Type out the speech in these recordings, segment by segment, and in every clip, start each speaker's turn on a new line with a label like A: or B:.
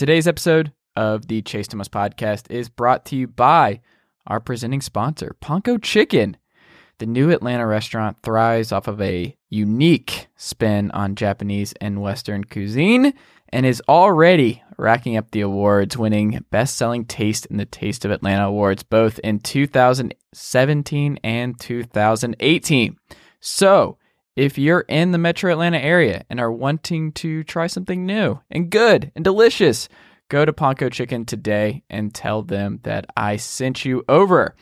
A: Today's episode of the Chase Thomas podcast is brought to you by our presenting sponsor, Ponko Chicken. The new Atlanta restaurant thrives off of a unique spin on Japanese and Western cuisine and is already racking up the awards, winning Best Selling Taste in the Taste of Atlanta Awards both in 2017 and 2018. So, if you're in the metro Atlanta area and are wanting to try something new and good and delicious, go to Ponko Chicken today and tell them that I sent you over.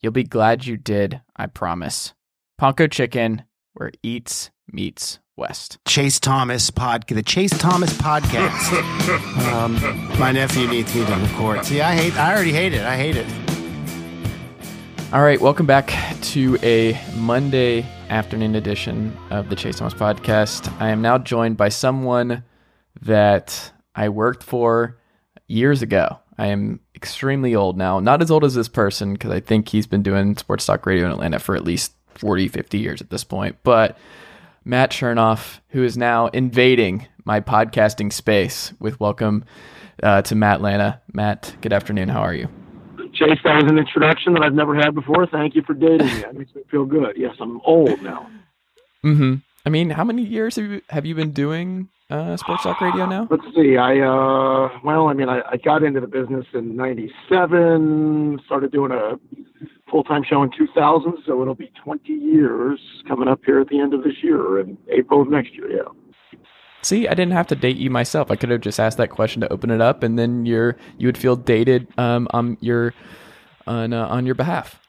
A: You'll be glad you did, I promise. Ponko Chicken, where eats meets West.
B: Chase Thomas podcast. The Chase Thomas podcast. um, my nephew needs me to record. See, I hate. I already hate it. I hate it.
A: All right, welcome back to a Monday afternoon edition of the Chase Thomas podcast. I am now joined by someone that I worked for years ago. I am extremely old now. Not as old as this person because I think he's been doing sports talk radio in Atlanta for at least 40, 50 years at this point. But Matt Chernoff, who is now invading my podcasting space with welcome uh, to Mattlanta. Matt, good afternoon. How are you?
C: Chase, that was an introduction that I've never had before. Thank you for dating me. That makes me feel good. Yes, I'm old now.
A: Mm-hmm. I mean, how many years have you, have you been doing uh, sports talk radio now?
C: Let's see. I uh, well, I mean, I, I got into the business in '97. Started doing a full time show in 2000, so it'll be 20 years coming up here at the end of this year, in April of next year. Yeah.
A: See, I didn't have to date you myself. I could have just asked that question to open it up, and then you're you would feel dated um, on your on uh, on your behalf.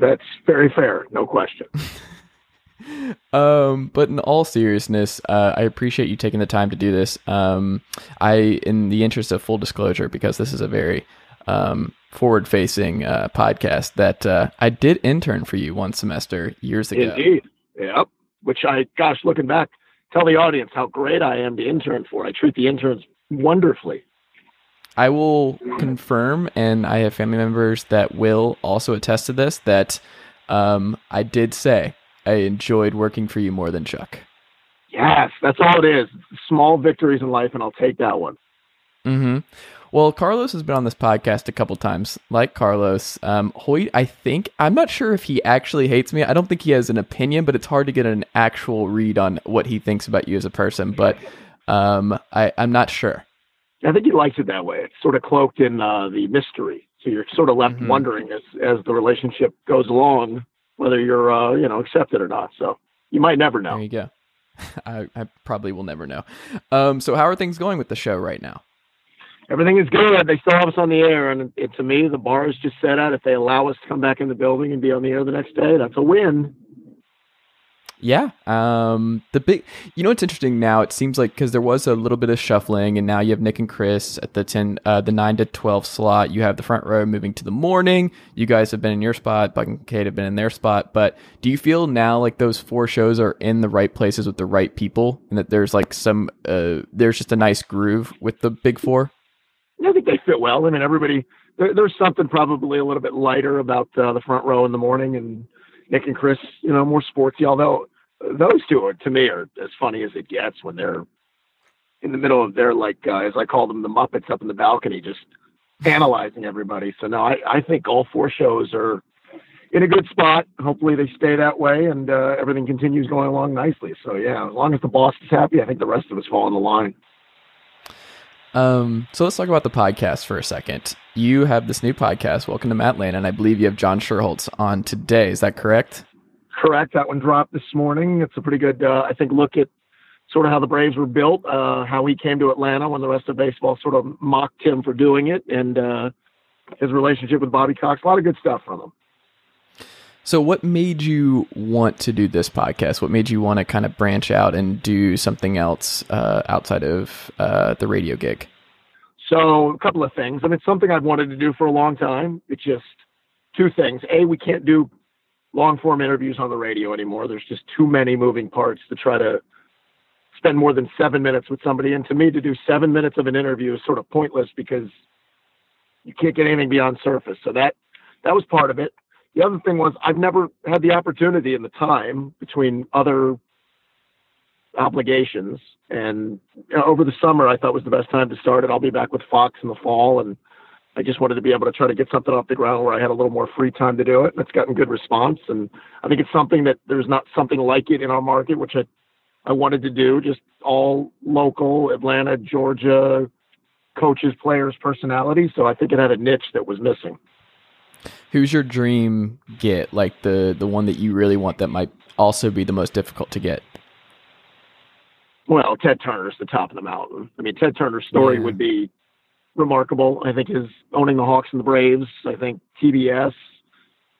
C: That's very fair, no question.
A: um, but in all seriousness, uh, I appreciate you taking the time to do this. Um, I, in the interest of full disclosure, because this is a very um, forward-facing uh, podcast, that uh, I did intern for you one semester years ago.
C: Indeed, yep. Which I, gosh, looking back, tell the audience how great I am to intern for. I treat the interns wonderfully.
A: I will confirm, and I have family members that will also attest to this, that um, I did say I enjoyed working for you more than Chuck.
C: Yes, that's all it is. Small victories in life, and I'll take that one.
A: Mm-hmm. Well, Carlos has been on this podcast a couple times. Like Carlos, um, Hoyt, I think I'm not sure if he actually hates me. I don't think he has an opinion, but it's hard to get an actual read on what he thinks about you as a person. But um, I, I'm not sure.
C: I think he likes it that way. It's sort of cloaked in uh, the mystery, so you're sort of left
A: Mhm.
C: wondering as as the relationship goes along whether you're uh, you know accepted or not. So you might never know.
A: There you go. I, I probably will never know. Um, so how are things going with the show right now?
C: Everything is good. They still have us on the air, and it, to me, the bar is just set out. If they allow us to come back in the building and be on the air the next day, that's a win.
A: Yeah. Um, the big, you know, what's interesting now. It seems like because there was a little bit of shuffling, and now you have Nick and Chris at the ten, uh, the nine to twelve slot. You have the front row moving to the morning. You guys have been in your spot. Buck and Kate have been in their spot. But do you feel now like those four shows are in the right places with the right people, and that there's like some, uh, there's just a nice groove with the big four?
C: I think they fit well. I mean, everybody. There, there's something probably a little bit lighter about uh, the front row in the morning, and Nick and Chris, you know, more sportsy. Although those two are to me are as funny as it gets when they're in the middle of their like uh, as I call them the Muppets up in the balcony, just analyzing everybody. So no, I, I think all four shows are in a good spot. Hopefully they stay that way and uh, everything continues going along nicely. So yeah, as long as the boss is happy, I think the rest of us fall in the line.
A: Um, so let's talk about the podcast for a second. You have this new podcast, Welcome to Mattlanta, and I believe you have John Schuerholz on today. Is that correct?
C: Correct. That one dropped this morning. It's a pretty good, uh, I think, look at sort of how the Braves were built, uh, how he came to Atlanta when the rest of baseball sort of mocked him for doing it, and uh, his relationship with Bobby Cox. A lot of good stuff from him.
A: So, what made you want to do this podcast? What made you want to kind of branch out and do something else uh, outside of uh, the radio gig?
C: So a couple of things. I mean, it's something I've wanted to do for a long time. It's just two things. A, we can't do long form interviews on the radio anymore. There's just too many moving parts to try to spend more than seven minutes with somebody. And to me, to do seven minutes of an interview is sort of pointless because you can't get anything beyond surface. So that that was part of it. The other thing was I've never had the opportunity and the time between other obligations. And you know, over the summer, I thought was the best time to start it. I'll be back with Fox in the fall, and I just wanted to be able to try to get something off the ground where I had a little more free time to do it. And it's gotten good response, and I think it's something that there's not something like it in our market, which I I wanted to do. Just all local, Atlanta, Georgia, coaches, players, personalities. So I think it had a niche that was missing.
A: Who's your dream get? Like the the one that you really want that might also be the most difficult to get?
C: Well, Ted Turner's the top of the mountain. I mean, Ted Turner's story yeah. would be remarkable. I think his owning the Hawks and the Braves. I think TBS,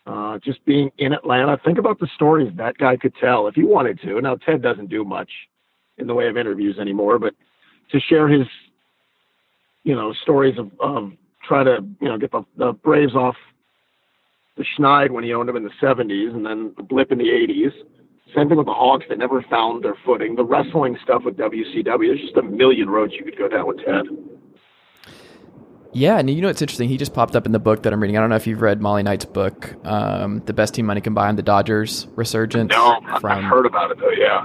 C: uh, just being in Atlanta. Think about the stories that guy could tell if he wanted to. Now Ted doesn't do much in the way of interviews anymore, but to share his, you know, stories of, of try to you know get the, the Braves off the schneid when he owned them in the 70s, and then the blip in the 80s same thing with the Hawks that never found their footing. The wrestling stuff with WCW, there's just a million roads you could go down with Ted.
A: Yeah, and you know it's interesting. He just popped up in the book that I'm reading. I don't know if you've read Molly Knight's book, um, "The Best Team Money Can Combined: The Dodgers Resurgence."
C: No, from, I've heard about it though. Yeah,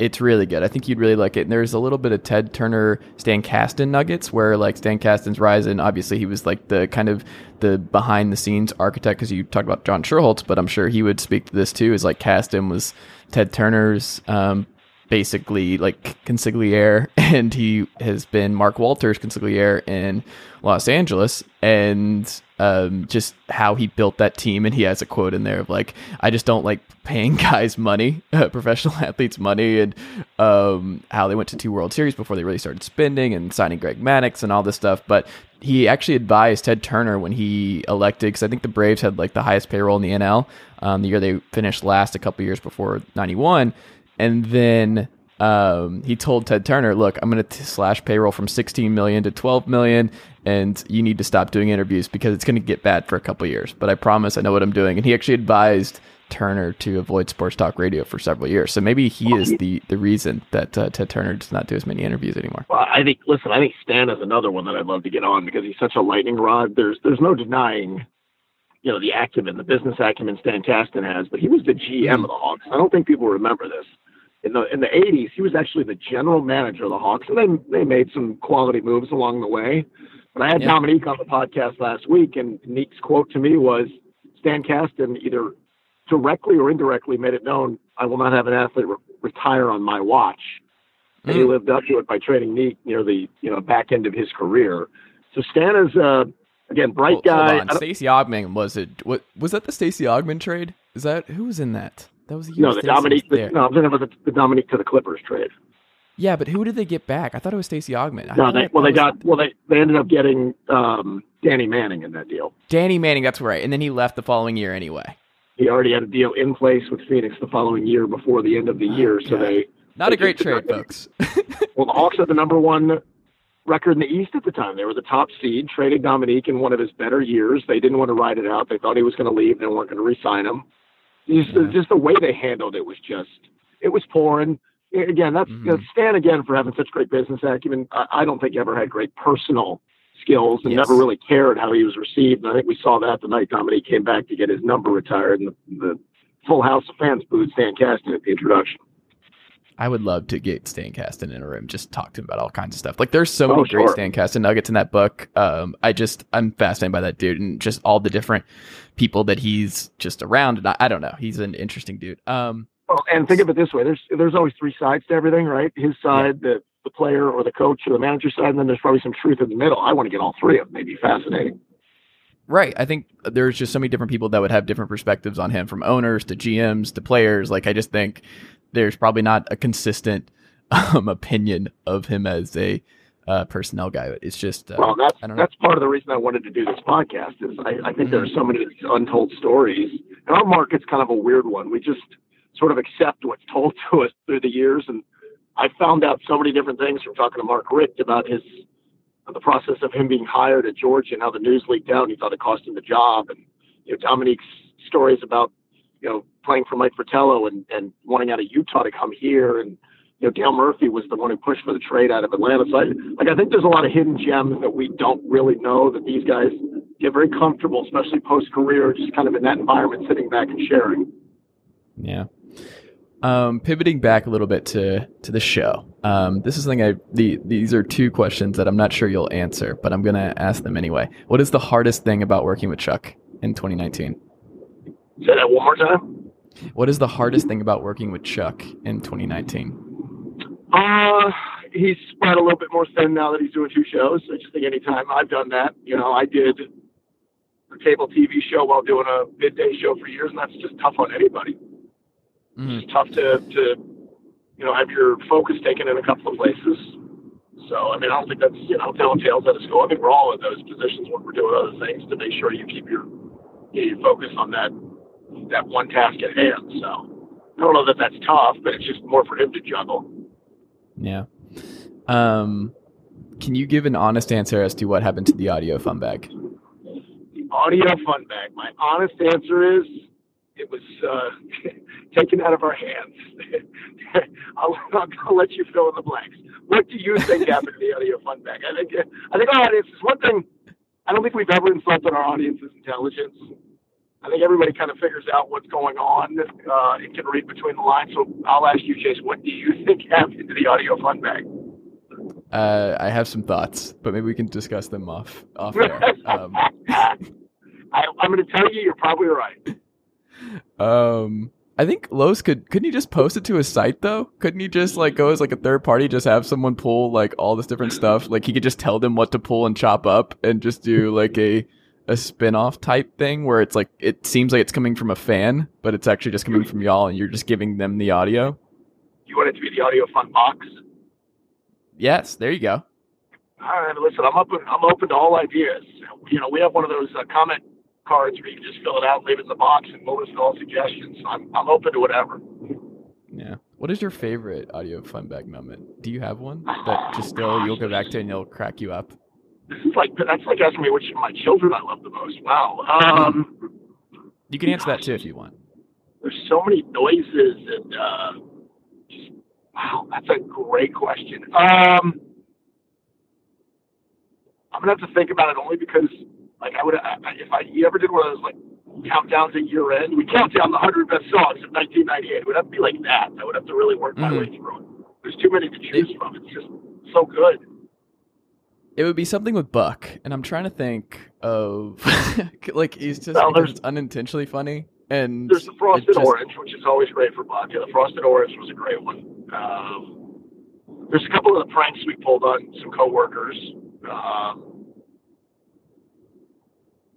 A: it's really good. I think you'd really like it. And there's a little bit of Ted Turner, Stan Kasten nuggets where like Stan Kasten's rise, and obviously he was like the kind of the behind the scenes architect because you talked about John Schuerholz, but I'm sure he would speak to this too. Is like Kasten was Ted Turner's um, basically like consigliere, and he has been Mark Walters' consigliere in Los Angeles, and um, just how he built that team. And he has a quote in there of like, "I just don't like paying guys money, uh, professional athletes money," and um, how they went to two World Series before they really started spending and signing Greg Maddux and all this stuff. But he actually advised Ted Turner when he elected, because I think the Braves had like the highest payroll in the NL um, the year they finished last a couple years before '91 and then um, he told Ted Turner, "Look, I'm going to slash payroll from 16 million to 12 million, and you need to stop doing interviews because it's going to get bad for a couple years. But I promise, I know what I'm doing." And he actually advised Turner to avoid sports talk radio for several years. So maybe he is the the reason that uh, Ted Turner does not do as many interviews anymore.
C: Well, I think. Listen, I think Stan is another one that I'd love to get on because he's such a lightning rod. There's there's no denying you know, the acumen, the business acumen Stan Kasten has, but he was the GM of the Hawks. I don't think people remember this in the in the 80s, he was actually the general manager of the Hawks, and they they made some quality moves along the way. But I had yeah. Dominique on the podcast last week, and Nick's quote to me was, "Stan Kasten either directly or indirectly made it known I will not have an athlete re- retire on my watch." And he mm. lived up to it by trading Nick near the you know back end of his career. So Stan is uh, again bright well, guy.
A: Stacey Augmon was it? What was that? The Stacey Augmon trade? Is that who was in that? That was
C: the no, the Dominique. The, no, I'm talking about the, the Dominique to the Clippers trade.
A: Yeah, but who did they get back? I thought it was Stacey Augmon.
C: no, they, well, they got well, they they ended up getting um, Danny Manning in that deal.
A: Danny Manning, that's right, and then he left the following year anyway.
C: He already had a deal in place with Phoenix the following year before the end of the oh, year, so they
A: not
C: they
A: a great trade, folks.
C: well, the Hawks had the number one record in the East at the time. They were the top seed, traded Dominique in one of his better years. They didn't want to ride it out. They thought he was going to leave. They weren't going to re-sign him. Just, yeah. just the way they handled it was just, it was poor. And again, that's mm-hmm. you know, Stan again for having such great business acumen. I, I don't think he ever had great personal skills and yes. never really cared how he was received. And I think we saw that the night Dominique came back to get his number retired, and the, the full house of fans booed Stan Kasten at the introduction.
A: I would love to get Stan Kasten in a room, just talk to him about all kinds of stuff. Like there's so many oh, great Stan Kasten nuggets in that book. Um, I just I'm fascinated by that dude and just all the different people that he's just around. And I, I don't know, he's an interesting dude. Um,
C: well, and think of it this way: there's there's always three sides to everything, right? His side, yeah. the the player or the coach or the manager side, and then there's probably some truth in the middle. I want to get all three of them. They'd be fascinating.
A: Right. I think there's just so many different people that would have different perspectives on him, from owners to GMs to players. Like I just think there's probably not a consistent um, opinion of him as a uh, personnel guy. It's just uh,
C: well, that's that's part of the reason I wanted to do this podcast. Is I, I think mm-hmm. there are so many untold stories, and our market's kind of a weird one. We just sort of accept what's told to us through the years, and I found out so many different things from talking to Mark Richt about his the process of him being hired at Georgia and how the news leaked out. And he thought it cost him the job, and you know Dominique's stories about you know playing for Mike Fratello and and wanting out of Utah to come here, and you know Dale Murphy was the one who pushed for the trade out of Atlanta. So I, like I think there's a lot of hidden gems that we don't really know that these guys get very comfortable, especially post career, just kind of in that environment, sitting back and sharing.
A: Yeah. Um, pivoting back a little bit to to the show. Um, this is something I the these are two questions that I'm not sure you'll answer, but I'm gonna ask them anyway. What is the hardest thing about working with Chuck in 2019?
C: Say that one more time.
A: What is the hardest thing about working with Chuck in 2019?
C: Uh, he's spread a little bit more thin now that he's doing two shows. I just think anytime I've done that, you know, I did a cable TV show while doing a midday show for years, and that's just tough on anybody. Mm-hmm. It's tough to, to, you know, have your focus taken in a couple of places. So, I mean, I don't think that's, you know, telling tales at a school. I think we're all in those positions when we're doing other things to make sure you keep your, you know, your focus on that, that one task at hand. So, I don't know that that's tough, but it's just more for him to juggle.
A: Yeah. Um, can you give an honest answer as to what happened to the audio fun bag?
C: The audio fun bag. My honest answer is it was uh, taken out of our hands. I'll, I'll, let you fill in the blanks. What do you think happened to the audio fun bag? I think I think our audience is one thing. I don't think we've ever insulted our audience's intelligence. I think everybody kind of figures out what's going on uh, and can read between the lines. So I'll ask you, Chase, what do you think happened to the audio fun bag?
A: Uh, I have some thoughts, but maybe we can discuss them off off air. Um,
C: I, am going to tell you, you're probably right.
A: Um, I think Los could couldn't he just post it to his site though? Couldn't he just like go as like a third party, just have someone pull like all this different stuff? Like he could just tell them what to pull and chop up, and just do like a a spin-off type thing where it's like it seems like it's coming from a fan, but it's actually just coming from y'all, and you're just giving them the audio.
C: You want it to be the audio fun box?
A: Yes, there you go.
C: All right, listen, I'm open. I'm open to all ideas. You know, we have one of those uh, comment cards where you can just fill it out, leave it in the box, and we'll listen to all suggestions. I'm I'm open to whatever.
A: Yeah. What is your favorite audio fun bag moment? Do you have one that just still you'll go back to and it'll crack you up?
C: This is like that's like asking me which of my children I love the most. Wow. Um,
A: you can answer that too if you want.
C: There's so many noises and uh, just, wow, that's a great question. Um, I'm gonna have to think about it only because like I would, I, if I you ever did one of those like countdowns at year end, we count down the hundred best songs of 1998. It would have to be like that. I would have to really work my mm-hmm. way through it. There's too many to choose from. It's just so good.
A: It would be something with Buck, and I'm trying to think of like he's just well, it's unintentionally funny. And
C: there's the frosted just, orange, which is always great for Buck. Yeah, the frosted orange was a great one. Um, there's a couple of the pranks we pulled on some coworkers. Um,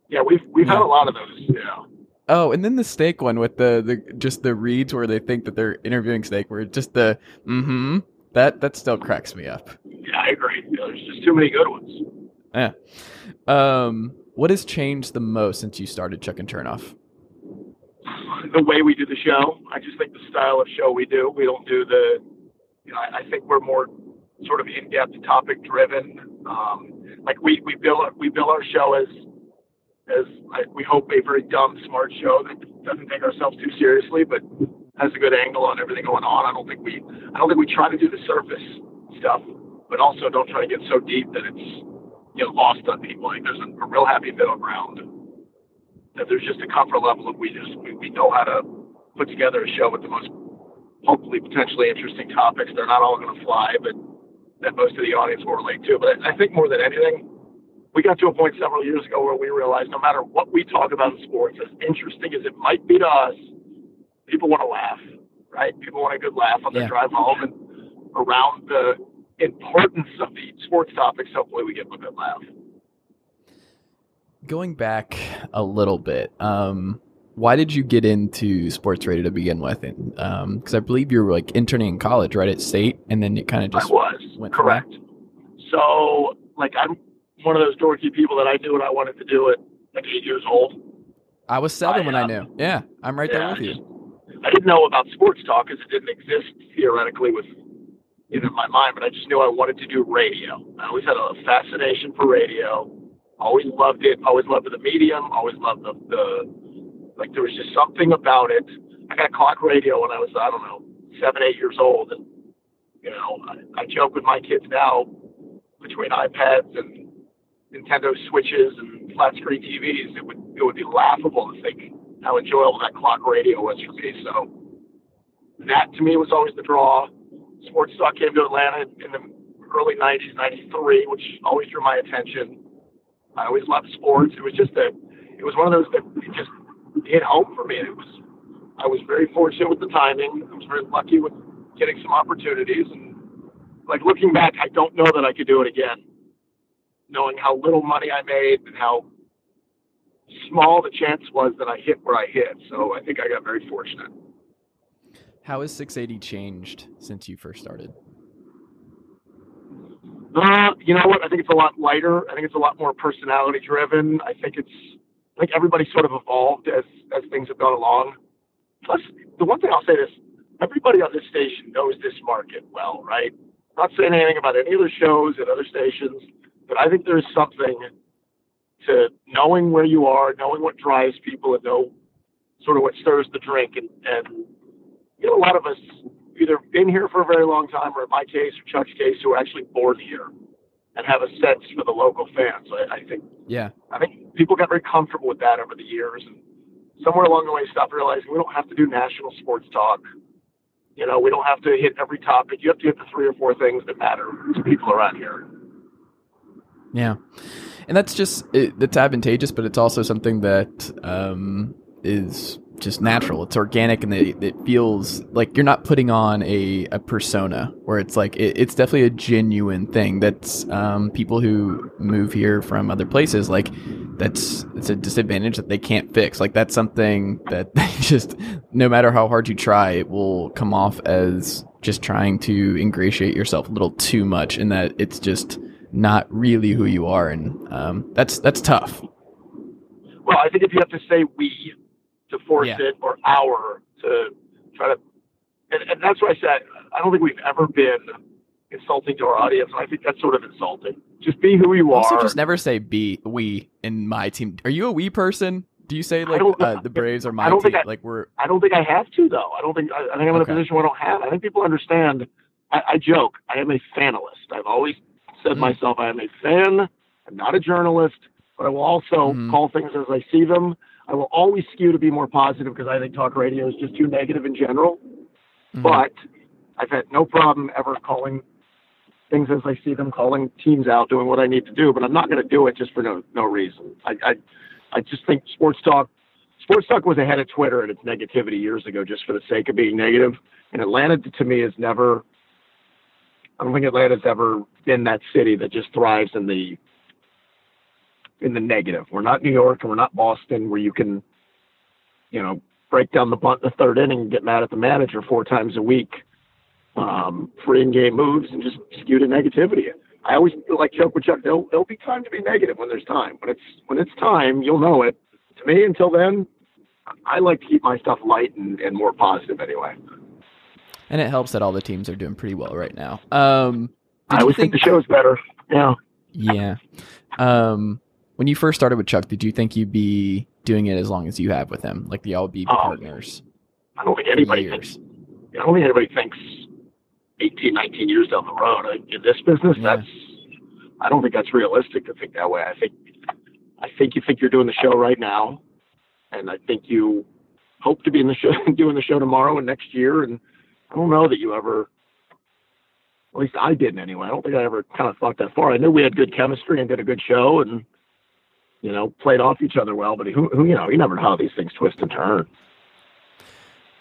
C: yeah, we've we've yeah. had a lot of those. Yeah.
A: Oh, and then the steak one with the, the just the reads where they think that they're interviewing steak, where just the mm-hmm that that still cracks me up.
C: Yeah, I agree. there's just too many good ones.
A: Yeah. Um, what has changed the most since you started Chuck and Chernoff?
C: The way we do the show. I just think the style of show we do. We don't do the. You know, I, I think we're more sort of in-depth, topic-driven. Um, like we we build we build our show as as I, we hope a very dumb, smart show that doesn't take ourselves too seriously, but has a good angle on everything going on. I don't think we, I don't think we try to do the surface stuff, but also don't try to get so deep that it's you know lost on people. Like there's a, a real happy middle ground. That there's just a comfort level of we just we, we know how to put together a show with the most hopefully potentially interesting topics. They're not all going to fly, but that most of the audience will relate to. But I, I think more than anything, we got to a point several years ago where we realized no matter what we talk about in sports, as interesting as it might be to us, people want to laugh, right? People want a good laugh on their yeah. drive home and around the importance of the sports topics. Hopefully, we get a little bit laugh.
A: Going back a little bit, um, why did you get into sports radio to begin with? Because um, I believe you were like interning in college, right, at State, and then it kind of just
C: I was
A: went
C: correct. So, like, I'm one of those dorky people that I knew what I wanted to do at like eight years old.
A: I was seven I, when uh, I knew. Yeah, I'm right yeah, there with you.
C: I didn't know about sports talk because it didn't exist theoretically with in my mind, but I just knew I wanted to do radio. I always had a fascination for radio. Always loved it. Always loved the medium. Always loved the, the like. There was just something about it. I got clock radio when I was I don't know seven, eight years old, and you know I, I joke with my kids now between iPads and Nintendo Switches and flat screen TVs. It would it would be laughable to think how enjoyable that clock radio was for me. So that to me was always the draw sports talk came to Atlanta in the early 90s, 93, which always drew my attention. I always loved sports. It was just a, it was one of those that just hit home for me. It was, I was very fortunate with the timing. I was very lucky with getting some opportunities. And like looking back, I don't know that I could do it again, knowing how little money I made and how small the chance was that I hit where I hit. So I think I got very fortunate.
A: How has 680 changed since you first started?
C: Uh, you know what? I think it's a lot lighter. I think it's a lot more personality driven. I think it's like everybody sort of evolved as as things have gone along. Plus, the one thing I'll say is everybody on this station knows this market well, right? not saying anything about any other shows at other stations, but I think there's something to knowing where you are, knowing what drives people, and know sort of what stirs the drink, and and you know, a lot of us either been here for a very long time, or in my case, or Chuck's case, who are actually born here and have a sense for the local fans. I, I think.
A: Yeah.
C: I think people got very comfortable with that over the years, and somewhere along the way, stopped realizing we don't have to do national sports talk. You know, we don't have to hit every topic. You have to hit the three or four things that matter to people around here.
A: Yeah, and that's just it, that's advantageous, but it's also something that um, is just natural. It's organic, and it, it feels like you're not putting on a, a persona. Where it's like it, it's definitely a genuine thing. That's um, people who move here from other places. Like that's it's a disadvantage that they can't fix. Like that's something that they just no matter how hard you try, it will come off as just trying to ingratiate yourself a little too much, and that it's just not really who you are, and um, that's that's tough.
C: Well, I think if you have to say we to force
A: Yeah.
C: it or our to try to, and, and that's why I said I don't think we've ever been insulting to our audience. And I think that's sort of insulting. Just be who you
A: Also,
C: are.
A: Also, just never say "be" we in my team. Are you a we person? Do you say like uh, the Braves are my team?
C: I-
A: like we're
C: I don't think I have to though. I don't think I, I think I'm in
A: Okay.
C: a position where I don't have. I think people understand. I, I joke. I am a fanalist. I've always said
A: Mm.
C: myself I am a fan. I'm not a journalist, but I will also
A: Mhm.
C: call things as I see them. I will always skew to be more positive because I think talk radio is just too negative in general.
A: Mhm.
C: But I've had no problem ever calling things as I see them, calling teams out, doing what I need to do. But I'm not going to do it just for no no reason. I, I I just think sports talk sports talk was ahead of Twitter and its negativity years ago, just for the sake of being negative. And Atlanta, to me, is never. I don't think Atlanta's ever been that city that just thrives in the in the negative. We're not New York and we're not Boston, where you can, you know, break down the bunt in the third inning and get mad at the manager four times a week um, for in-game moves and just skew to negativity. I always feel like joke with Chuck. There'll, there'll be time to be negative when there's time. When it's when it's time, you'll know it. To me, until then, I like to keep my stuff light and, and more positive anyway.
A: and it helps that all the teams are doing pretty well right now. Um,
C: I always think, the show's better. Yeah.
A: Yeah. Um, when you first started with Chuck, did you think you'd be doing it as long as you have with him? Like the all be
C: Oh,
A: partners
C: I don't think anybody
A: years?
C: thinks. I don't think anybody thinks 18, 19 years down the road uh, in this business.
A: Yeah.
C: That's. I don't think that's realistic to think that way. I think. I think you think you're doing the show right now, and I think you hope to be in the show, doing the show tomorrow and next year. And I don't know that you ever. At least I didn't anyway. I don't think I ever kind of thought that far. I knew we had good chemistry and did a good show, and you know played off each other well. But who, who you know, you never know how these things twist and turn.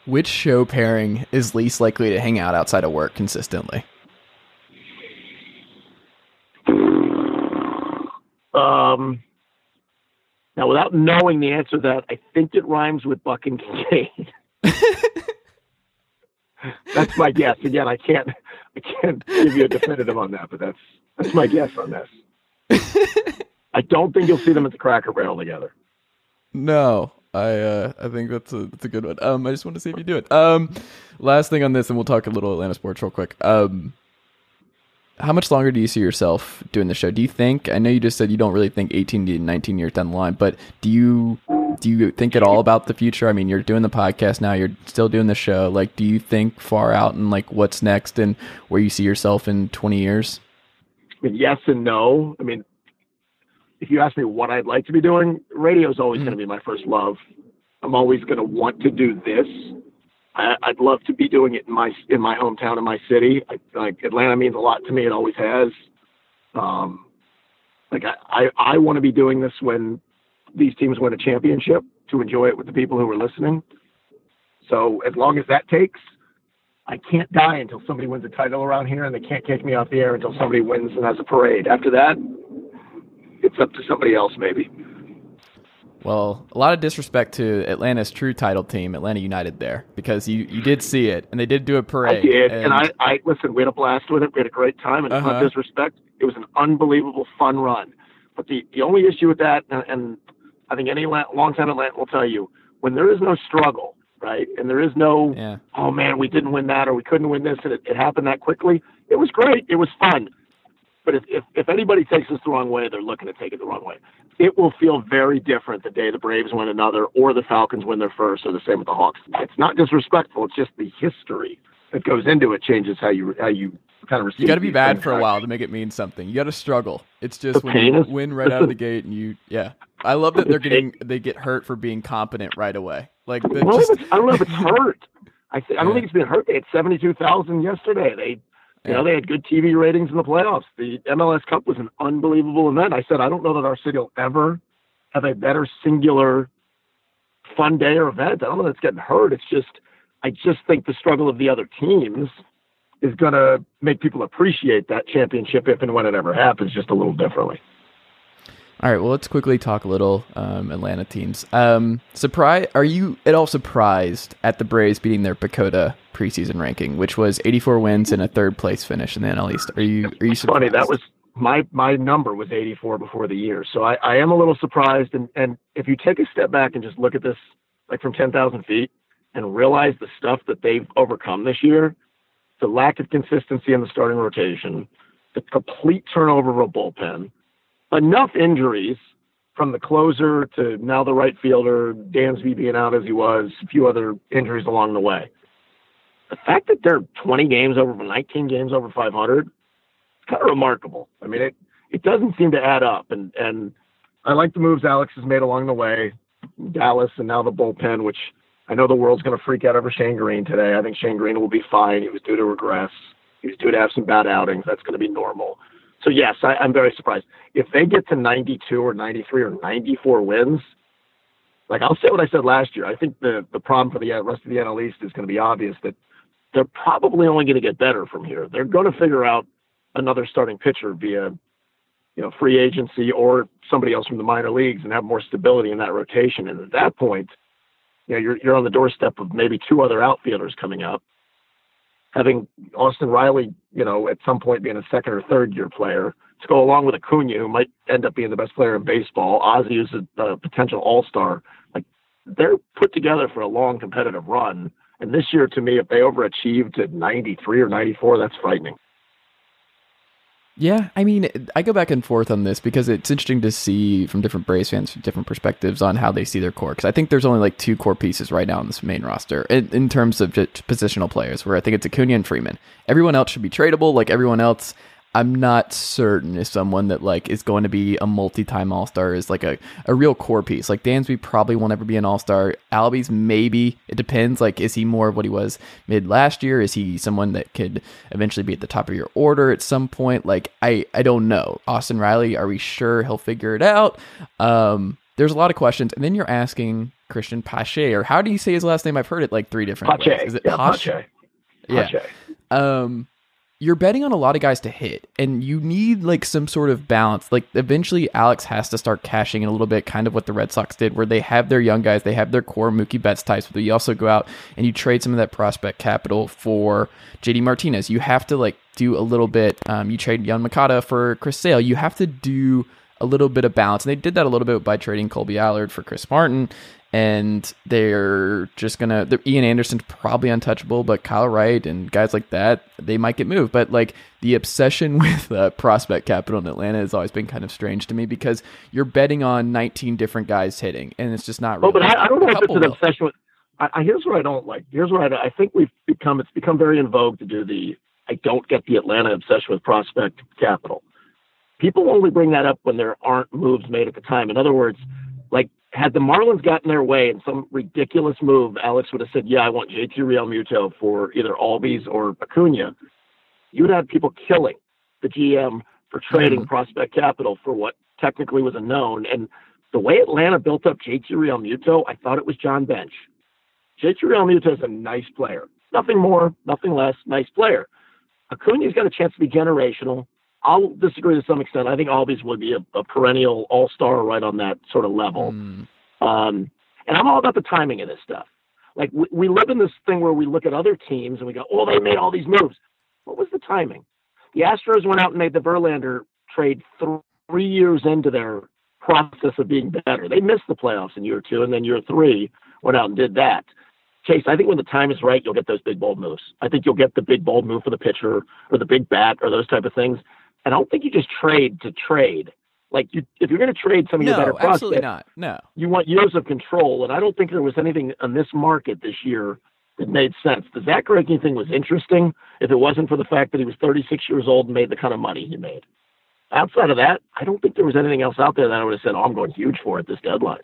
A: Which show pairing is least likely to hang out outside of work consistently?
C: Um, now, without knowing the answer to that, I think it rhymes with Buck and Kincaid. that's my guess. Again, I can't, I can't give you a definitive on that, but that's that's my guess on this. I don't think you'll see them at the Cracker Barrel together.
A: No, I uh, I think that's a that's a good one. Um, I just want to see if you do it. Um, last thing on this, and we'll talk a little Atlanta sports real quick. Um, how much longer do you see yourself doing the show? Do you think? I know you just said you don't really think 18 to 19 years down the line, but do you do you think at all about the future? I mean, you're doing the podcast now, you're still doing the show. Like, do you think far out and like what's next and where you see yourself in 20 years?
C: I mean, yes and no. I mean, if you ask me what I'd like to be doing, radio is always mm-hmm. going to be my first love. I'm always going to want to do this. I, would love to be doing it in my in my hometown in my city. I, like Atlanta means a lot to me. It always has. Um, like I, I, I want to be doing this when these teams win a championship to enjoy it with the people who are listening. So as long as that takes, I can't die until somebody wins a title around here, and they can't kick me off the air until somebody wins and has a parade. After that, it's up to somebody else, maybe.
A: Well, a lot of disrespect to Atlanta's true title team, Atlanta United, there because you, you did see it and they did do a parade.
C: I did, and, and I, I listen. We had a blast with it. We had a great time, and uh-huh. not disrespect. It was an unbelievable fun run. But the the only issue with that, and, and I think any longtime Atlanta will tell you, when there is no struggle, right, and there is no, yeah. oh man, we didn't win that or we couldn't win this, and it, it happened that quickly. It was great. It was fun. But if, if, if anybody takes this the wrong way, they're looking to take it the wrong way. It will feel very different the day the Braves win another or the Falcons win their first or the same with the Hawks. It's not disrespectful. It's just the history that goes into it changes how you how you kind of receive.
A: You got to be bad for a while to make it mean something. You got to struggle. It's just when you is, win right out of the gate and you yeah. I love that they're getting they get hurt for being competent right away. Like
C: just... I don't know if it's hurt. I, th- I don't yeah. think it's been hurt. They had seventy two thousand yesterday. They you know, they had good TV ratings in the playoffs. The MLS Cup was an unbelievable event. I said, I don't know that our city will ever have a better singular fun day or event. I don't know that it's getting hurt. It's just, I just think the struggle of the other teams is going to make people appreciate that championship if and when it ever happens, just a little differently.
A: All right, well, let's quickly talk a little um, Atlanta teams. Um, surprise? Are you at all surprised at the Braves beating their PECOTA preseason ranking, which was 84 wins and a third place finish in the NL East? Are you? Are you surprised?
C: Funny that was my my number was 84 before the year, so I, I am a little surprised. And and if you take a step back and just look at this like from 10,000 feet and realize the stuff that they've overcome this year, the lack of consistency in the starting rotation, the complete turnover of a bullpen enough injuries from the closer to now the right fielder, Dansby being out as he was, a few other injuries along the way. The fact that they're 20 games over, 19 games over 500, it's kind of remarkable. I mean, it it doesn't seem to add up. And and I like the moves Alex has made along the way, Dallas, and now the bullpen, which I know the world's going to freak out over Shane Greene today. I think Shane Greene will be fine. He was due to regress. He was due to have some bad outings. That's going to be normal. So yes, I, I'm very surprised. If they get to 92 or 93 or 94 wins, like I'll say what I said last year. I think the the problem for the uh, rest of the NL East is going to be obvious that they're probably only going to get better from here. They're going to figure out another starting pitcher via you know free agency or somebody else from the minor leagues and have more stability in that rotation. And at that point, you know you're you're on the doorstep of maybe two other outfielders coming up having Austin Riley, you know, at some point being a second or third year player to go along with Acuna, who might end up being the best player in baseball. Ozzie is a, a potential All Star. Like they're put together for a long competitive run. And this year, to me, if they overachieve at 93 or 94, that's frightening.
A: Yeah, I mean, I go back and forth on this because it's interesting to see from different Braves fans, from different perspectives on how they see their core. Because I think there's only like two core pieces right now in this main roster in, in terms of positional players, where I think it's Acuna and Freeman. Everyone else should be tradable. Like everyone else I'm not certain if someone that like is going to be a multi-time All-Star is like a, a real core piece. Like Dansby probably won't ever be an All-Star. Albies maybe. It depends. Like is he more of what he was mid last year? Is he someone that could eventually be at the top of your order at some point? Like I I don't know. Austin Riley, are we sure he'll figure it out? Um there's a lot of questions. And then you're asking Cristian Pache or how do you say his last name? I've heard it like three different
C: Pache.
A: ways.
C: Is it yeah, Pache?
A: Pache. Yeah. Um you're betting on a lot of guys to hit and you need like some sort of balance like eventually alex has to start cashing in a little bit kind of what the red sox did where they have their young guys they have their core mookie betts types but you also go out and you trade some of that prospect capital for jd martinez you have to like do a little bit um, you trade Yoan Moncada for chris sale you have to do a little bit of balance. And they did that a little bit by trading Kolby Allard for Chris Martin and they're just gonna. Ian Anderson's probably untouchable, but Kyle Wright and guys like that, they might get moved. But like the obsession with uh, prospect capital in Atlanta has always been kind of strange to me because you're betting on 19 different guys hitting, and it's just not. Really
C: oh, but I, I don't know if it's an obsession with. I, I, here's what I don't like. Here's what I, I think we've become. It's become very in vogue to do the. I don't get the Atlanta obsession with prospect capital. People only bring that up when there aren't moves made at the time. In other words, like had the Marlins gotten their way in some ridiculous move, Alex would have said, "Yeah, I want JT Realmuto for either Albies or Acuna." You would have people killing the GM for trading mm-hmm. prospect capital for what technically was a known. And the way Atlanta built up JT Realmuto, I thought it was John Bench. JT Realmuto is a nice player, nothing more, nothing less. Nice player. Acuna's got a chance to be generational. I'll disagree to some extent. I think Albies would be a, a perennial all star right on that sort of level. Mm. Um, and I'm all about the timing of this stuff. Like we, we live in this thing where we look at other teams and we go, oh, they made all these moves. What was the timing? The Astros went out and made the Verlander trade th- three years into their process of being better. They missed the playoffs in year two, and then year three went out and did that. Chase, I think when the time is right, you'll get those big bold moves. I think you'll get the big bold move for the pitcher or the big bat or those type of things. And I don't think you just trade to trade. Like you, if you're going to trade some of
A: no,
C: your better
A: prospects, absolutely not. No,
C: you want years of control. And I don't think there was anything on this market this year that made sense. The Greinke thing was interesting if it wasn't for the fact that he was 36 years old and made the kind of money he made. Outside of that, I don't think there was anything else out there that I would have said, "Oh, I'm going huge for at this deadline."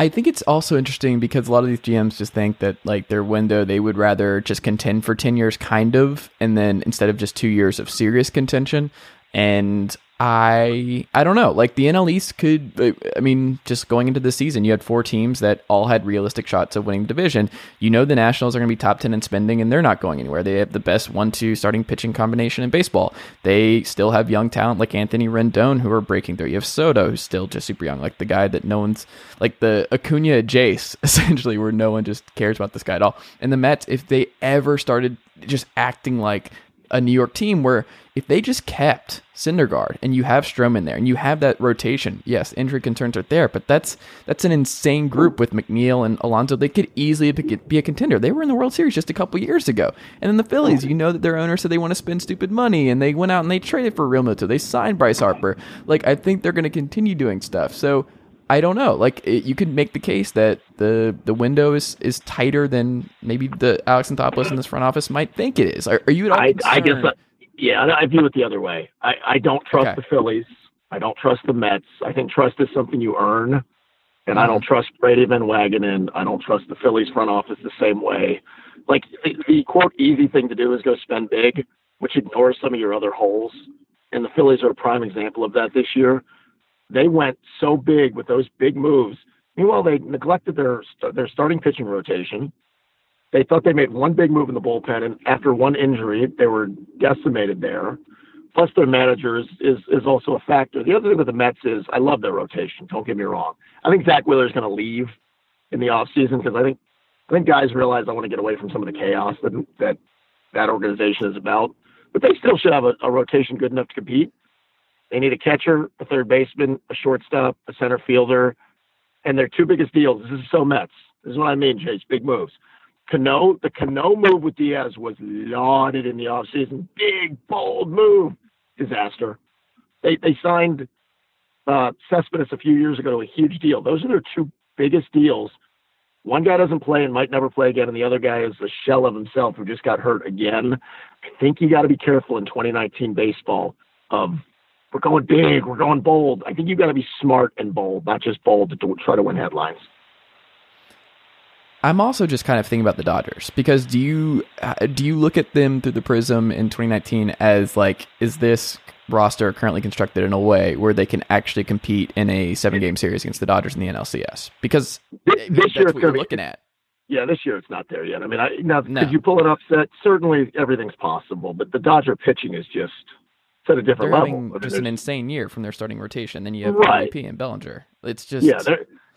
A: I think it's also interesting because a lot of these GMs just think that like their window they would rather just contend for 10 years kind of and then instead of just 2 years of serious contention. And I I don't know. Like the NL East could I mean just going into the season you had four teams that all had realistic shots of winning the division. You know the Nationals are going to be top 10 in spending and they're not going anywhere. They have the best 1-2 starting pitching combination in baseball. They still have young talent like Anthony Rendon who are breaking through. You have Soto who's still just super young like the guy that no one's like the Acuna Jace essentially where no one just cares about this guy at all. And the Mets if they ever started just acting like a New York team where if they just kept Syndergaard and you have Stroman there and you have that rotation, yes, injury concerns are there, but that's that's an insane group with McNeil and Alonso. They could easily be a contender. They were in the World Series just a couple years ago. And then the Phillies, you know that their owner said they want to spend stupid money and they went out and they traded for Realmuto. They signed Bryce Harper. Like I think they're going to continue doing stuff. So I don't know. Like it, you could make the case that the the window is, is tighter than maybe the Alex Anthopoulos in this front office might think it is. Are, are you at all?
C: I, I guess. Uh, yeah, I view it the other way. I, I don't trust okay. the Phillies. I don't trust the Mets. I think trust is something you earn, and mm-hmm. I don't trust Brodie Van Wagenen. I don't trust the Phillies front office the same way. Like the, the quote easy thing to do is go spend big, which ignores some of your other holes. And the Phillies are a prime example of that this year they went so big with those big moves. Meanwhile, they neglected their their starting pitching rotation. They thought they made one big move in the bullpen, and after one injury, they were decimated there. Plus, their manager is, is, is also a factor. The other thing with the Mets is I love their rotation. Don't get me wrong. I think Zack Wheeler is going to leave in the offseason because I think I think guys realize I want to get away from some of the chaos that that that organization is about. But they still should have a, a rotation good enough to compete. They need a catcher, a third baseman, a shortstop, a center fielder, and their two biggest deals. This is so Mets. This is what I mean, Chase. Big moves. Cano, the Cano move with Diaz was lauded in the offseason. Big, bold move. Disaster. They they signed uh, Cespedes a few years ago to a huge deal. Those are their two biggest deals. One guy doesn't play and might never play again, and the other guy is a shell of himself who just got hurt again. I think you got to be careful in 2019 baseball of we're going big, we're going bold. I think you've got to be smart and bold, not just bold to try to win headlines.
A: I'm also just kind of thinking about the Dodgers because do you uh, do you look at them through the prism in 2019 as like is this roster currently constructed in a way where they can actually compete in a seven game series against the Dodgers in the NLCS? Because
C: this, this year
A: what you're looking at.
C: Yeah, this year it's not there yet. I mean, I, now no. could you pull an upset? Certainly, everything's possible, but the Dodger pitching is just at a different
A: They're
C: level.
A: Having just an insane year from their starting rotation. Then you have right. MVP and Bellinger. It's just
C: yeah.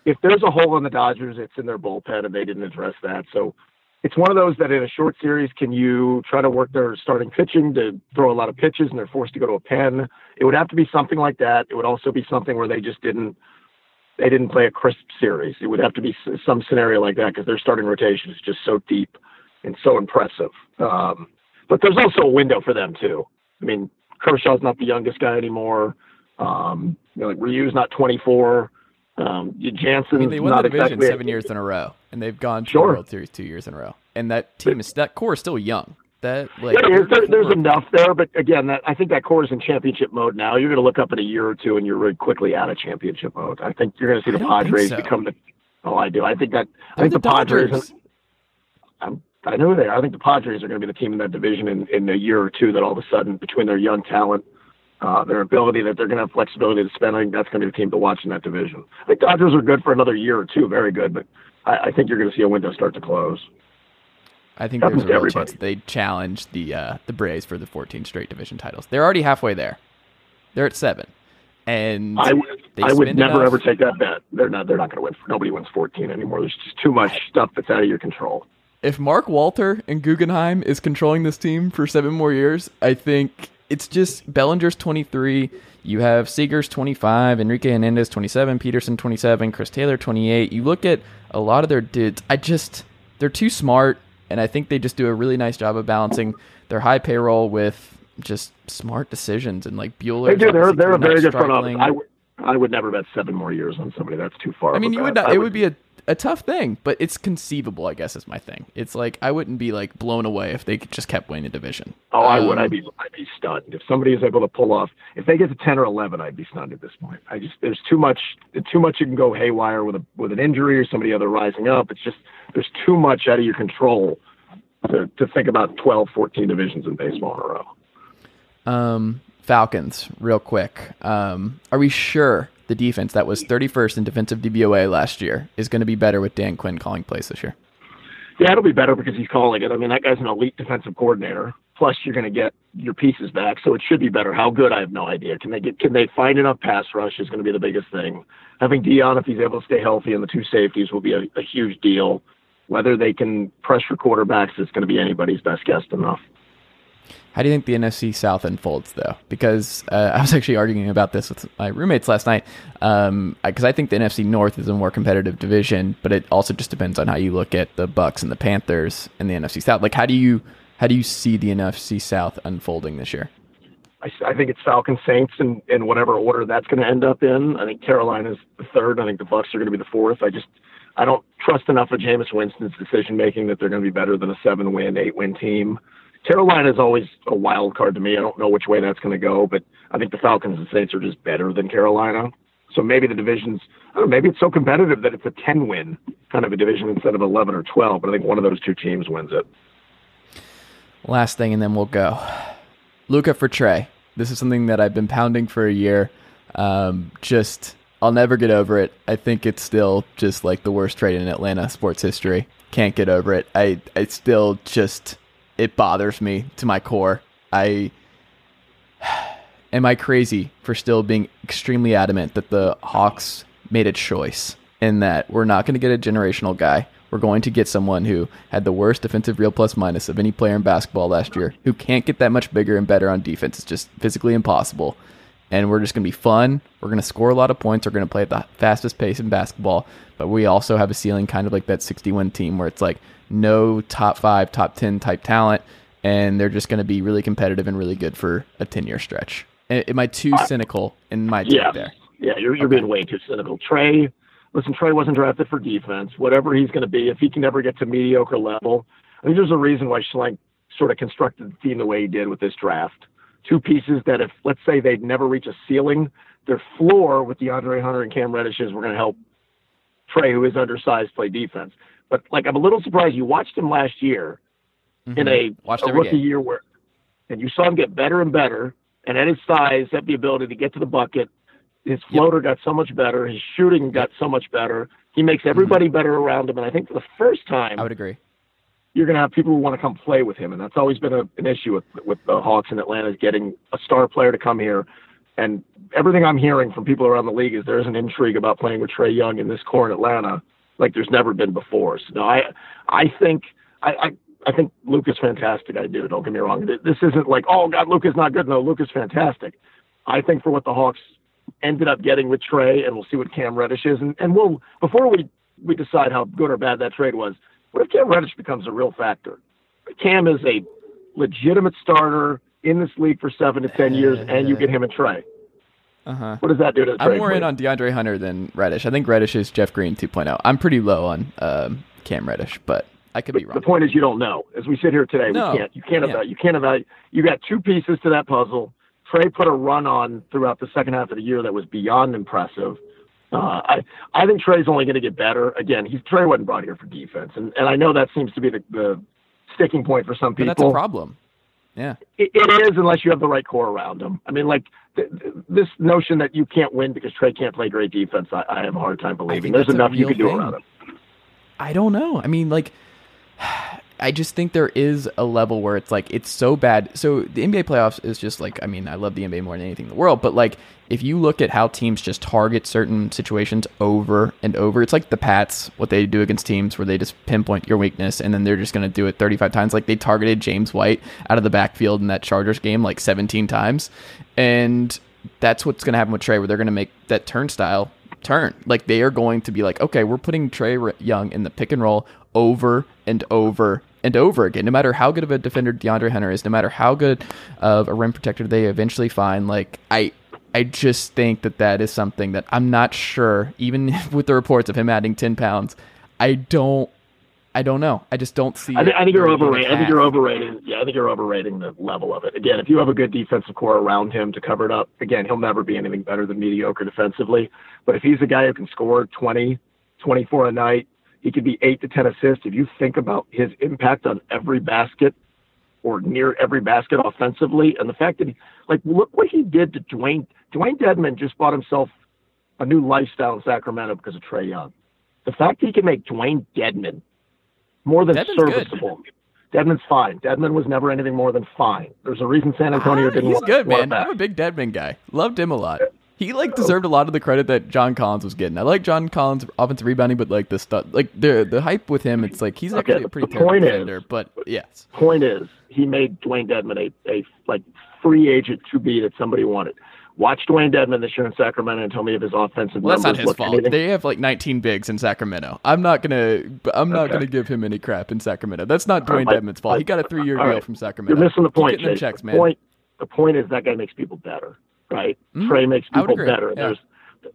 C: If there's a hole in the Dodgers, it's in their bullpen, and they didn't address that. So it's one of those that in a short series, can you try to work their starting pitching to throw a lot of pitches and they're forced to go to a pen? It would have to be something like that. It would also be something where they just didn't they didn't play a crisp series. It would have to be some scenario like that because their starting rotation is just so deep and so impressive. Um, but there's also a window for them too. I mean, Kershaw's not the youngest guy anymore. Um, you know, like Ryu's not 24. Um, Jansen. I
A: mean, they won
C: the
A: division
C: exactly
A: seven years in a row, and they've gone to
C: sure.
A: the World Series two years in a row. And that team is that core is still young. That like
C: yeah, there, there's enough there, but again, that I think that core is in championship mode now. You're going to look up in a year or two, and you're really quickly out of championship mode. I think you're going to see the Padres
A: so.
C: become the. Oh, I do. I think that.
A: They're
C: I think
A: the,
C: the, Padres. I'm, I know they are. I think the Padres are going to be the team in that division in, in a year or two. That all of a sudden, between their young talent, uh, their ability, that they're going to have flexibility to spend, I think that's going to be the team to watch in that division. I think Dodgers are good for another year or two, very good, but I, I think you're going to see a window start to close.
A: I think there's a real chance they challenge the uh, the Braves for the 14 straight division titles. They're already halfway there. They're at seven, and
C: I, I would never
A: enough.
C: ever take that bet. They're not. They're not going to win. Nobody wins 14 anymore. There's just too much stuff that's out of your control.
A: If Mark Walter and Guggenheim is controlling this team for seven more years, I think it's just Bellinger's 23. You have Seager's 25, Enrique Hernandez 27, Pederson 27, Chris Taylor 28. You look at a lot of their dudes. I just they're too smart and I think they just do a really nice job of balancing their high payroll with just smart decisions and like Buehler.
C: They do. They're they're a very good front office. I would never bet seven more years on somebody. That's too far.
A: I mean, you would not.
C: I
A: it would be a a tough thing, but it's conceivable. I guess is my thing. It's like I wouldn't be like blown away if they just kept winning the division.
C: Oh, I would.
A: Um,
C: I'd be I'd be stunned if somebody is able to pull off. If they get to ten or eleven, I'd be stunned at this point. I just there's too much too much you can go haywire with a with an injury or somebody other rising up. It's just there's too much out of your control to, to think about 12, 14 divisions in baseball in a row.
A: Um, Falcons, real quick. Um, are we sure the defense that was 31st in defensive DVOA last year is going to be better with Dan Quinn calling plays this year?
C: Yeah, it'll be better because he's calling it. I mean, that guy's an elite defensive coordinator. Plus, you're going to get your pieces back, so it should be better. How good? I have no idea. Can they get? Can they find enough pass rush? Is going to be the biggest thing. Having Deion, if he's able to stay healthy, and the two safeties will be a, a huge deal. Whether they can pressure quarterbacks is going to be anybody's best guess enough.
A: How do you think the NFC South unfolds, though? Because uh, I was actually arguing about this with my roommates last night. Because um, I think the NFC North is a more competitive division, but it also just depends on how you look at the Bucs and the Panthers and the NFC South. Like, how do you how do you see the NFC South unfolding this year?
C: I, I think it's Falcons Saints in, in whatever order that's going to end up in. I think Carolina's the third. I think the Bucs are going to be the fourth. I just I don't trust enough of Jameis Winston's decision making that they're going to be better than a seven win, eight win team. Carolina is always a wild card to me. I don't know which way that's going to go, but I think the Falcons and Saints are just better than Carolina. So maybe the division's, I don't know, maybe it's so competitive that it's a 10 win kind of a division instead of 11 or 12, but I think one of those two teams wins it.
A: Last thing, and then we'll go. Luka for Trey. This is something that I've been pounding for a year. Um, just, I'll never get over it. I think it's still just like the worst trade in Atlanta sports history. Can't get over it. I, I still just, it bothers me to my core. I am I crazy for still being extremely adamant that the Hawks made a choice and that we're not going to get a generational guy. We're going to get someone who had the worst defensive real plus minus of any player in basketball last year, who can't get that much bigger and better on defense. It's just physically impossible. And we're just going to be fun. We're going to score a lot of points. We're going to play at the fastest pace in basketball. But we also have a ceiling kind of like that 61 team where it's like no top five, top 10 type talent. And they're just going to be really competitive and really good for a 10 year stretch. Am I too uh, cynical in my take
C: yeah.
A: there?
C: Yeah, you're, you're okay. being way too cynical. Trey, listen, Trey wasn't drafted for defense. Whatever he's going to be, if he can never get to mediocre level, I think there's a reason why Schlenk sort of constructed the team the way he did with this draft. Two pieces that, if let's say they'd never reach a ceiling, their floor with DeAndre Hunter and Cam Reddish is we're going to help Trey, who is undersized, play defense. But like, I'm a little surprised you watched him last year mm-hmm. in a,
A: Watched
C: a rookie
A: game.
C: year where, and you saw him get better and better, and at his size, have the ability to get to the bucket. His floater yep. got so much better. His shooting got so much better. He makes everybody mm-hmm. better around him. And I think for the first time,
A: I would agree.
C: You're going to have people who want to come play with him, and that's always been a, an issue with with the Hawks in Atlanta is getting a star player to come here. And everything I'm hearing from people around the league is there's an intrigue about playing with Trey Young in this core in Atlanta like there's never been before. So no, I I think I, I I think Luke is fantastic. I do. Don't get me wrong. This isn't like, oh God, Luke is not good. No, Luke is fantastic. I think for what the Hawks ended up getting with Trey, and we'll see what Cam Reddish is, and, and we'll before we we decide how good or bad that trade was. What if Cam Reddish becomes a real factor? Cam is a legitimate starter in this league for seven to ten years, and you get him a Trey.
A: Uh-huh.
C: What does that do to
A: I'm more in on DeAndre Hunter than Reddish. I think Reddish is Jeff Green 2.0. I'm pretty low on um, Cam Reddish, but I could be wrong.
C: The point is, you don't know. As we sit here today,
A: No.
C: we can't. You can't evaluate. You can't evaluate. You got two pieces to that puzzle. Trey put a run on throughout the second half of the year that was beyond impressive. Uh, I I think Trey's only going to get better. Again, he's Trey wasn't brought here for defense, and and I know that seems to be the, the sticking point for some
A: But
C: people.
A: that's a problem. Yeah.
C: It, it is unless you have the right core around him. I mean, like th- th- this notion that you can't win because Trey can't play great defense. I, I have a hard time believing. There's enough you can do around him.
A: I don't know. I mean, like, I just think there is a level where it's like it's so bad. So the NBA playoffs is just like I mean, I love the NBA more than anything in the world, but like if you look at how teams just target certain situations over and over, it's like the Pats what they do against teams where they just pinpoint your weakness and then they're just going to do it 35 times. Like they targeted James White out of the backfield in that Chargers game like 17 times, and that's what's going to happen with Trey, where they're going to make that turnstile turn. Like they are going to be like, okay, we're putting Trey Young in the pick and roll over and over and over again. No matter how good of a defender DeAndre Hunter is, no matter how good of a rim protector they eventually find, like I. I just think that that is something that I'm not sure. Even with the reports of him adding ten pounds, I don't, I don't know. I just don't see.
C: I, think
A: it
C: I think you're overrating. I think you're overrating. Yeah, I think you're overrating the level of it. Again, if you have a good defensive core around him to cover it up, again, he'll never be anything better than mediocre defensively. But if he's a guy who can score 20, 24 a night, he could be eight to 10 assists. If you think about his impact on every basket or near every basket offensively, and the fact that he, like, look what he did to Dewayne. Dewayne Dedmon just bought himself a new lifestyle in Sacramento because of Trey Young. The fact that he can make Dewayne Dedmon more than
A: Dedmon's good.
C: serviceable. Dedmon's fine. Dedmon was never anything more than fine. There's a reason San Antonio
A: Ah,
C: didn't
A: He's good, man. I'm a big Dedmon guy. Loved him a lot. He like deserved a lot of the credit that John Collins was getting. I like John Collins' offensive rebounding, but like the stuff, like the the hype with him, it's like he's
C: Okay,
A: actually a pretty
C: the
A: terrible
C: point is-
A: defender. But yes,
C: Point is, he made Dewayne Dedmon a, a like free agent to be that somebody wanted. Watch Dewayne Dedmon this year in Sacramento and tell me if his offensive
A: well, that's not his fault.
C: anything.
A: They have like 19 bigs in Sacramento. I'm not gonna, I'm not
C: Okay.
A: gonna give him any crap in Sacramento. That's not Dewayne
C: right,
A: Dedmon's fault. He got a three year deal
C: right.
A: from Sacramento.
C: You're missing the point, Chase.
A: checks,
C: the
A: man.
C: point, the point is that guy makes people better, right?
A: Mm,
C: Trey makes people better.
A: yeah.
C: There's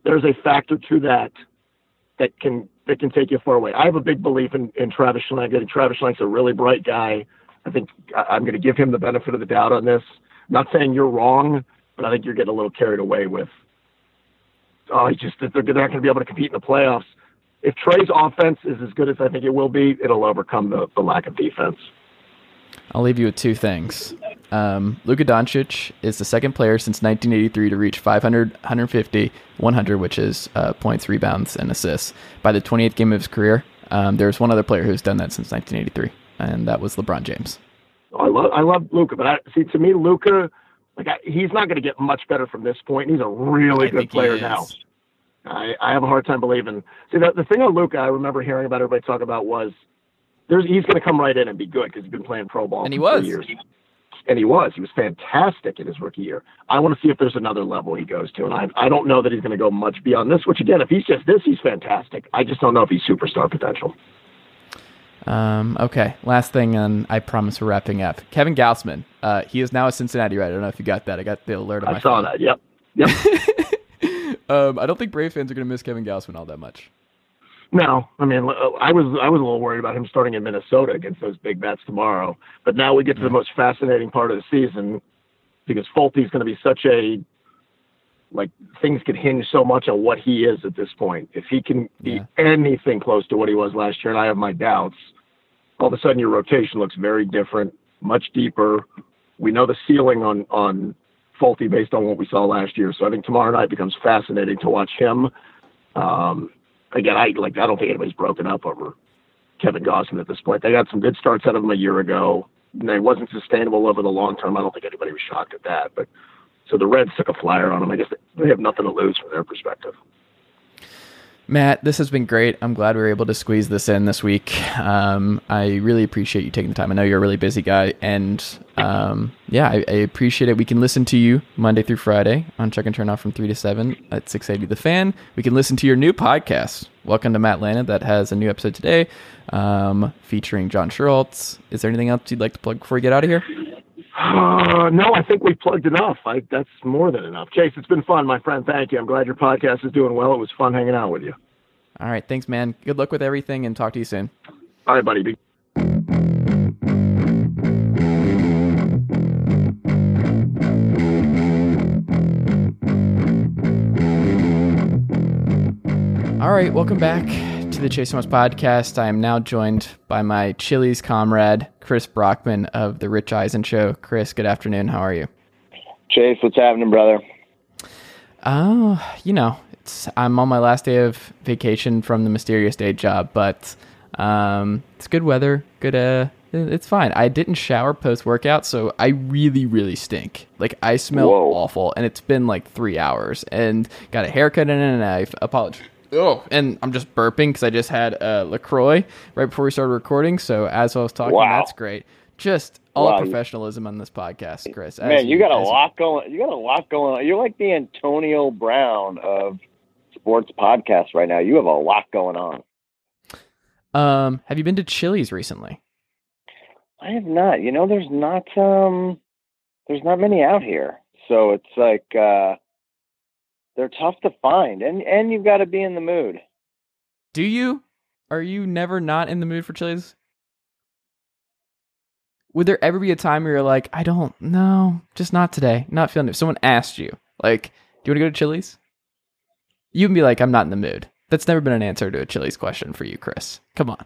C: there's a factor to that that can that can take you far away. I have a big belief in, in Travis Schlenk. I think Travis Schlenk's a really bright guy. I think I, I'm going to give him the benefit of the doubt on this. I'm not saying you're wrong, but I think you're getting a little carried away with. Oh, he just they're, they're not going to be able to compete in the playoffs. If Trey's offense is as good as I think it will be, it'll overcome the, the lack of defense.
A: I'll leave you with two things. Um, Luka Doncic is the second player since 1983 to reach 500, 150, 100, which is uh, points, rebounds, and assists by the 28th game of his career. Um, there's one other player who's done that since 1983, and that was LeBron James.
C: I love I love Luka, but I see to me Luka, like I, he's not going to get much better from this point. He's a really
A: I
C: good player now. I, I have a hard time believing. See, the, the thing on Luka, I remember hearing about everybody talk about was there's he's going to come right in and be good because he's been playing pro ball
A: And he
C: for
A: was.
C: years. And he was. He was fantastic in his rookie year. I want to see if there's another level he goes to, and I I don't know that he's going to go much beyond this. Which again, if he's just this, he's fantastic. I just don't know if he's superstar potential.
A: Um, okay, last thing, and I promise we're wrapping up. Kevin Gausman, uh, he is now a Cincinnati Red. I don't know if you got that. I got the alert on my
C: I saw
A: phone.
C: that. Yep. Yep.
A: Um, I don't think Brave fans are going to miss Kevin Gausman all that much.
C: No, I mean, I was I was a little worried about him starting in Minnesota against those big bats tomorrow. But now we get to the most fascinating part of the season because Folty's going to be such a like things could hinge so much on what he is at this point. If he can be anything close to what he was last year, and I have my doubts, all of a sudden your rotation looks very different, much deeper. We know the ceiling on on Fulte based on what we saw last year. So I think tomorrow night becomes fascinating to watch him. Um, again, I like I don't think anybody's broken up over Kevin Gausman at this point. They got some good starts out of him a year ago. And it wasn't sustainable over the long term. I don't think anybody was shocked at that. But so the Reds took a flyer on him. I guess they have nothing to lose from their perspective.
A: Matt, this has been great. I'm glad we were able to squeeze this in this week. Um, I really appreciate you taking the time. I know you're a really busy guy, and um, yeah, I, I, appreciate it. We can listen to you Monday through Friday on Chuck and Chernoff from three to seven at 680 The Fan. We can listen to your new podcast, Welcome to Mattlanta, that has a new episode today, um, featuring John Schuerholz. Is there anything else you'd like to plug before we get out of here?
C: Uh, no, I think we plugged enough. I, that's more than enough. Chase, it's been fun, my friend. Thank you. I'm glad your podcast is doing well. It was fun hanging out with you.
A: All right. Thanks, man. Good luck with everything and talk to you soon.
C: All right, buddy.
A: All right. Welcome back to the Chase Thomas podcast. I am now joined by my Chili's comrade, Chris Brockman of The Rich Eisen Show. Chris, good afternoon. How are you?
D: Chase, what's happening, brother?
A: Oh, you know, it's I'm on my last day of vacation from the mysterious day job, but um, it's good weather. Good, uh, it's fine. I didn't shower post workout, so I really, really stink. Like I smell Whoa. awful, and it's been like three hours, and got a haircut in and I apologize Oh, and I'm just burping because I just had uh, Lacroix right before we started recording. So as I was talking, wow. that's great. Just all wow. professionalism on this podcast, Chris.
D: Man, you, you got a lot going. You got a lot going on. You're like the Antonio Brown of sports podcasts right now. You have a lot going on.
A: Um, have you been to Chili's recently?
D: I have not. You know, there's not um, there's not many out here, so it's like uh they're tough to find, and and you've got to be in the mood.
A: Do you? Are you never not in the mood for Chili's? Would there ever be a time where you're like, I don't know, just not today, not feeling it? If someone asked you, like, do you want to go to Chili's? You would be like, I'm not in the mood. That's never been an answer to a Chili's question for you, Chris. Come on.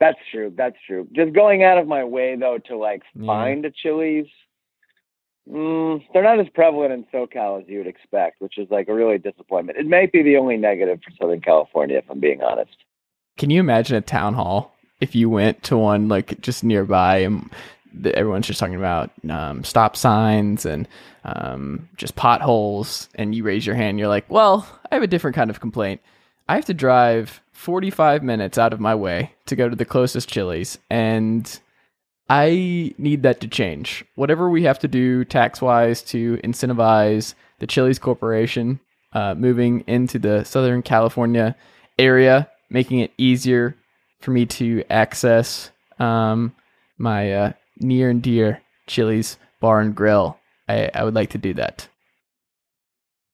D: That's true. That's true. Just going out of my way though to like yeah. find a Chili's Mm, they're not as prevalent in SoCal as you would expect, which is like a really disappointment. It might be the only negative for Southern California, if I'm being honest.
A: Can you imagine a town hall if you went to one like just nearby and everyone's just talking about um, stop signs and um, just potholes, and you raise your hand, you're like, "Well, I have a different kind of complaint. I have to drive 45 minutes out of my way to go to the closest Chili's, and I need that to change. Whatever we have to do tax wise to incentivize the Chili's Corporation uh, moving into the Southern California area, making it easier for me to access um, my uh, near and dear Chili's Bar and Grill. I, I would like to do that.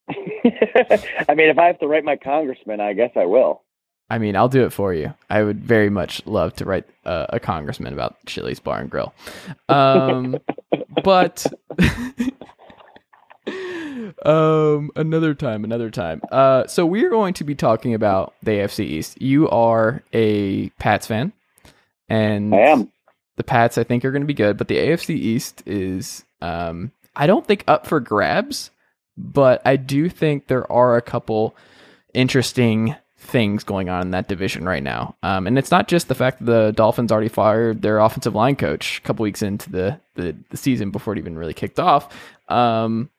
D: I mean, if I have to write my congressman, I guess I will.
A: I mean, I'll do it for you. I would very much love to write uh, a congressman about Chili's Bar and Grill. Um, but um, another time, another time. Uh, so we are going to be talking about the AFC East. You are a Pats fan, and
D: I am.
A: The Pats, I think, are going to be good, but the AFC East is, um, I don't think up for grabs, but I do think there are a couple interesting things going on in that division right now. Um, and it's not just the fact that the Dolphins already fired their offensive line coach a couple weeks into the, the, the season before it even really kicked off. Um,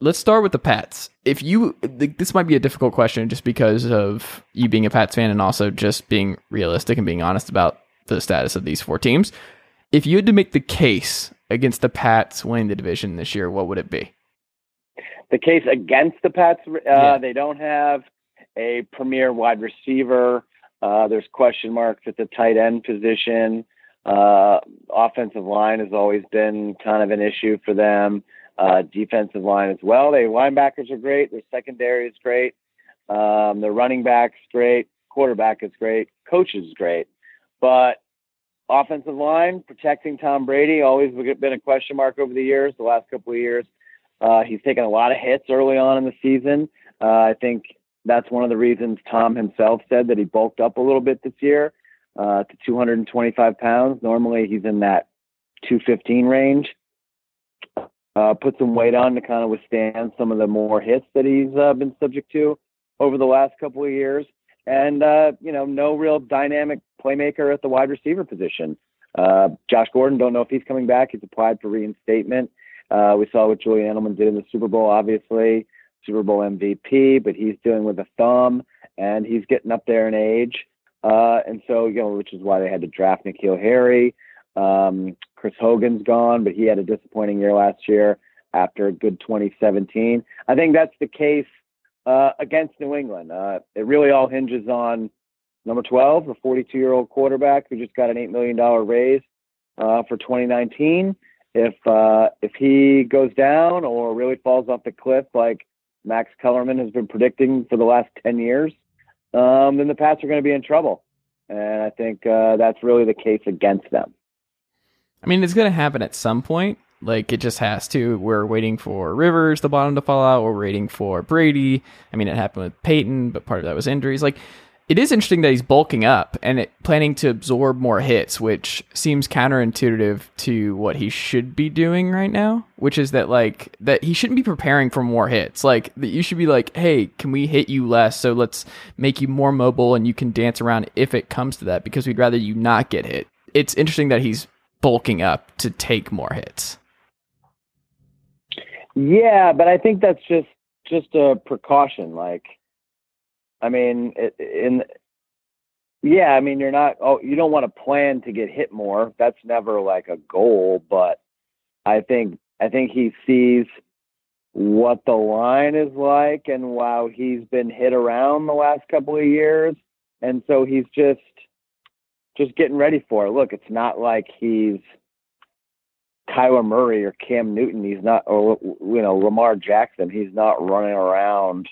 A: let's start with the Pats. If you, this might be a difficult question just because of you being a Pats fan and also just being realistic and being honest about the status of these four teams. If you had to make the case against the Pats winning the division this year, what would it be?
D: The case against the Pats, uh, yeah. they don't have a premier wide receiver. Uh, there's question marks at the tight end position. Uh, offensive line has always been kind of an issue for them. Uh, defensive line as well. Their linebackers are great. Their secondary is great. Um, their running back's great. Quarterback is great. Coach is great. But offensive line, protecting Tom Brady, always been a question mark over the years, the last couple of years. Uh, he's taken a lot of hits early on in the season. Uh, I think that's one of the reasons Tom himself said that he bulked up a little bit this year uh, to 225 pounds. Normally he's in that 215 range. Uh, put some weight on to kind of withstand some of the more hits that he's uh, been subject to over the last couple of years. And, uh, you know, no real dynamic playmaker at the wide receiver position. Uh, Josh Gordon, don't know if he's coming back. He's applied for reinstatement. Uh, we saw what Julian Edelman did in the Super Bowl, obviously. Super Bowl MVP, but he's dealing with a thumb and he's getting up there in age. Uh, and so, you know, which is why they had to draft N'Keal Harry. Um, Chris Hogan's gone, but he had a disappointing year last year after a good 2017. I think that's the case uh, against New England. Uh, it really all hinges on number 12, the 42 year old quarterback who just got an $8 million raise uh, for 2019. If uh, if he goes down or really falls off the cliff like Max Kellerman has been predicting for the last 10 years, um, then the Pats are going to be in trouble. And I think uh, that's really the case against them.
A: I mean, it's going to happen at some point. Like it just has to. We're waiting for Rivers, the bottom to fall out. We're waiting for Brady. I mean, it happened with Peyton, but part of that was injuries. Like it is interesting that he's bulking up and it, planning to absorb more hits, which seems counterintuitive to what he should be doing right now. Which is that like that he shouldn't be preparing for more hits. Like that you should be like, hey, can we hit you less? So let's make you more mobile and you can dance around if it comes to that because we'd rather you not get hit. It's interesting that he's bulking up to take more hits.
D: Yeah, but I think that's just just a precaution. Like I mean, in yeah, I mean, you're not. Oh, you don't want to plan to get hit more. That's never like a goal. But I think I think he sees what the line is like, and wow, he's been hit around the last couple of years, and so he's just just getting ready for it. Look, it's not like he's Kyler Murray or Cam Newton. He's not, or you know, Lamar Jackson. He's not running around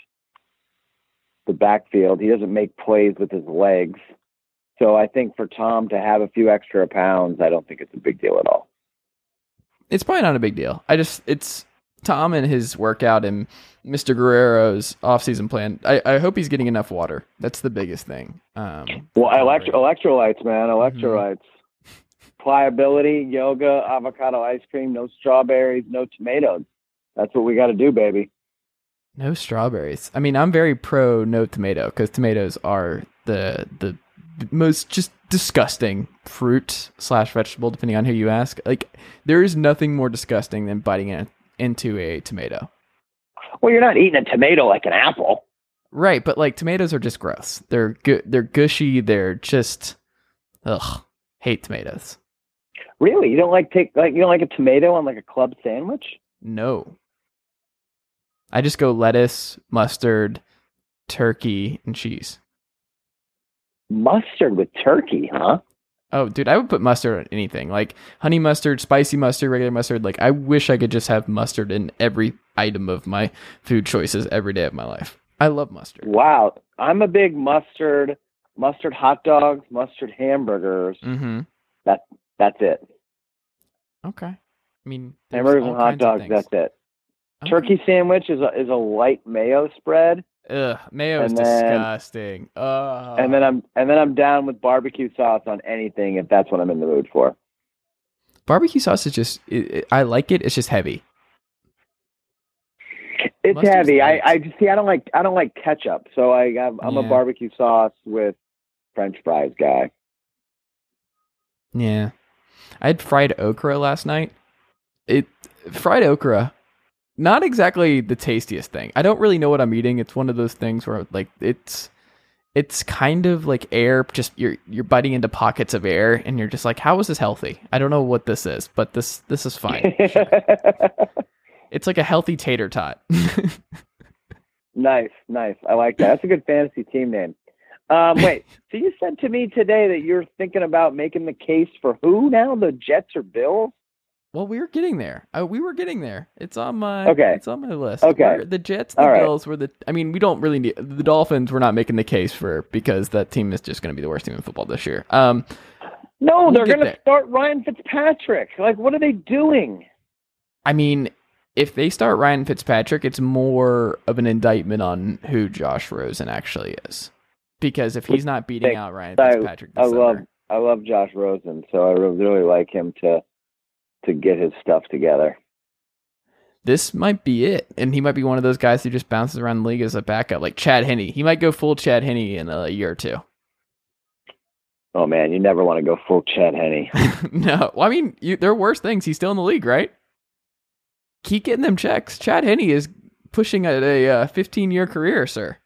D: the backfield. He doesn't make plays with his legs. So I think for Tom to have a few extra pounds, I don't think it's a big deal at all.
A: It's probably not a big deal. I just it's Tom and his workout and Mr. Guerrero's offseason plan. I, I hope he's getting enough water. That's the biggest thing. Um,
D: well, electro- electrolytes, man, mm-hmm. electrolytes. Mm-hmm. Pliability, yoga, avocado ice cream, no strawberries, no tomatoes. That's what we got to do, baby.
A: No strawberries. I mean, I'm very pro no tomato because tomatoes are the the most just disgusting fruit slash vegetable, depending on who you ask. Like, there is nothing more disgusting than biting in, into a tomato.
D: Well, you're not eating a tomato like an apple,
A: right? But like tomatoes are just gross. They're good. They're gushy. They're just ugh. Hate tomatoes.
D: Really? You don't like take like you don't like a tomato on like a club sandwich?
A: No. I just go lettuce, mustard, turkey, and cheese.
D: Mustard with turkey, huh?
A: Oh, dude, I would put mustard on anything. Like honey mustard, spicy mustard, regular mustard. Like I wish I could just have mustard in every item of my food choices every day of my life. I love mustard.
D: Wow. I'm a big mustard, mustard hot dogs, mustard hamburgers.
A: Mm-hmm.
D: That that's it.
A: Okay. I mean,
D: hamburgers and hot dogs. That's it. Turkey sandwich is a is a light mayo spread.
A: Ugh, mayo is disgusting. Ugh.
D: And then I'm and then I'm down with barbecue sauce on anything if that's what I'm in the mood for.
A: Barbecue sauce is just it, it, I like it. It's just heavy.
D: It's Mustard's heavy. I I just see. I don't like I don't like ketchup, so I I'm, I'm yeah. a barbecue sauce with French fries guy.
A: Yeah, I had fried okra last night. It fried okra not exactly the tastiest thing. I don't really know what I'm eating. It's one of those things where like it's it's kind of like air just you're you're biting into pockets of air and you're just like how is this healthy? I don't know what this is, but this this is fine. Sure. it's like a healthy tater tot.
D: nice, nice. I like that. That's a good fantasy team name. Um, wait, so you said to me today that you're thinking about making the case for who now? The Jets or Bills?
A: Well, we were getting there. Uh, we were getting there. It's on my
D: okay.
A: It's on my list.
D: Okay.
A: We're, the Jets, the All Bills right. were the. I mean, we don't really need the Dolphins. We're not making the case for because that team is just going to be the worst team in football this year. Um,
D: no, we'll they're going to start Ryan Fitzpatrick. Like, what are they doing?
A: I mean, if they start Ryan Fitzpatrick, it's more of an indictment on who Josh Rosen actually is. Because if he's not beating out Ryan Fitzpatrick,
D: I, I love I love Josh Rosen, so I really, really like him to to get his stuff together.
A: This might be it, and he might be one of those guys who just bounces around the league as a backup, like Chad Henne. He might go full Chad Henne in a year or two.
D: Oh man, you never want to go full Chad Henne.
A: no, well, I mean, you, there are worse things. He's still in the league, right? Keep getting them checks. Chad Henne is pushing a, uh, a 15 year career, sir.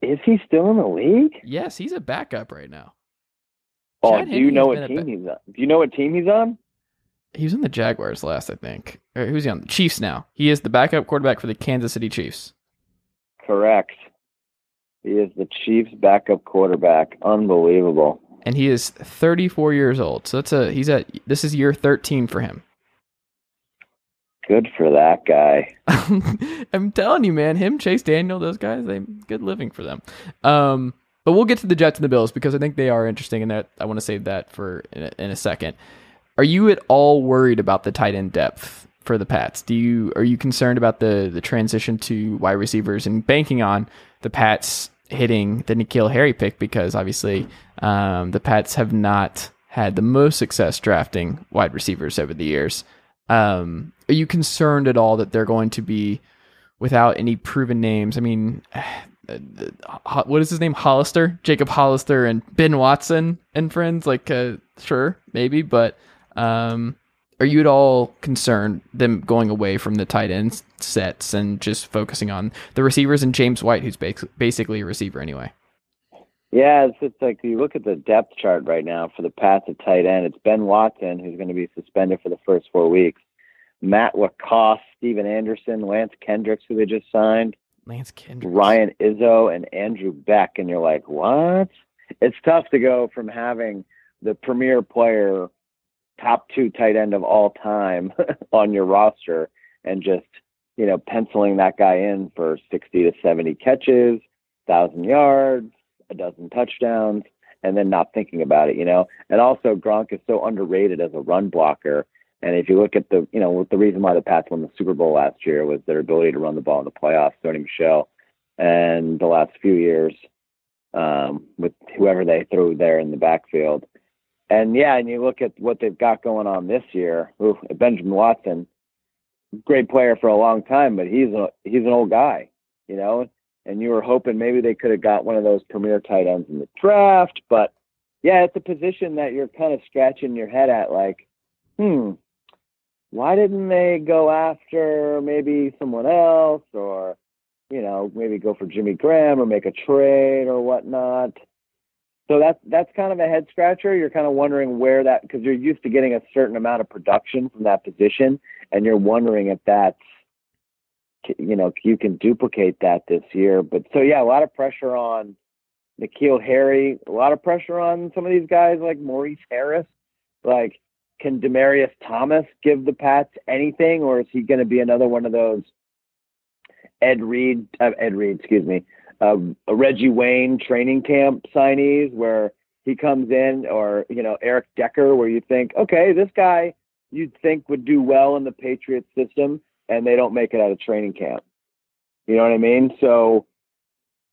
D: Is he still in the league?
A: Yes, he's a backup right now.
D: Oh,
A: Chad
D: do you know what team he's on? Do you know what team he's on?
A: He was in the Jaguars last, I think. Or who's he on? The Chiefs now. He is the backup quarterback for the Kansas City Chiefs.
D: Correct. He is the Chiefs' backup quarterback. Unbelievable.
A: And he is 34 years old. So that's a he's at this is year 13 for him.
D: Good for that guy.
A: I'm telling you, man, him, Chase Daniel, those guys, they good living for them. Um, but we'll get to the Jets and the Bills because I think they are interesting, and that I want to save that for in a, in a second. Are you at all worried about the tight end depth for the Pats? Do you are you concerned about the the transition to wide receivers and banking on the Pats hitting the N'Keal Harry pick because obviously um, the Pats have not had the most success drafting wide receivers over the years. Um, are you concerned at all that they're going to be without any proven names? I mean, what is his name? Hollister, Jacob Hollister, and Ben Watson and friends. Like, uh, sure, maybe, but um, are you at all concerned them going away from the tight end sets and just focusing on the receivers and James White, who's basically a receiver anyway?
D: Yeah, it's, it's like you look at the depth chart right now for the path to tight end. It's Ben Watson who's going to be suspended for the first four weeks. Matt LaCosse, Stephen Anderson, Lance Kendricks, who they just signed,
A: Lance Kendricks,
D: Ryan Izzo, and Andrew Beck, and you're like, what? It's tough to go from having the premier player, top two tight end of all time on your roster, and just you know penciling that guy in for 60 to 70 catches, thousand yards a dozen touchdowns and then not thinking about it, you know. And also Gronk is so underrated as a run blocker. And if you look at the, you know, the reason why the Pats won the Super Bowl last year was their ability to run the ball in the playoffs, Sony Michel, and the last few years um, with whoever they threw there in the backfield. And yeah, and you look at what they've got going on this year. Ooh, Benjamin Watson, great player for a long time, but he's a he's an old guy, you know and you were hoping maybe they could have got one of those premier tight ends in the draft. But yeah, it's a position that you're kind of scratching your head at, like, hmm, why didn't they go after maybe someone else or, you know, maybe go for Jimmy Graham or make a trade or whatnot? So that's that's kind of a head scratcher. You're kind of wondering where that because you're used to getting a certain amount of production from that position, and you're wondering if that's you know you can duplicate that this year. But so yeah, a lot of pressure on N'Keal Harry, a lot of pressure on some of these guys like Maurice Harris. Like, can Demaryius Thomas give the Pats anything, or is he going to be another one of those Ed Reed, uh, Ed Reed, excuse me, uh, Reggie Wayne training camp signees where he comes in, or you know Eric Decker, where you think, okay, this guy you'd think would do well in the Patriots system and they don't make it out of training camp. You know what I mean? So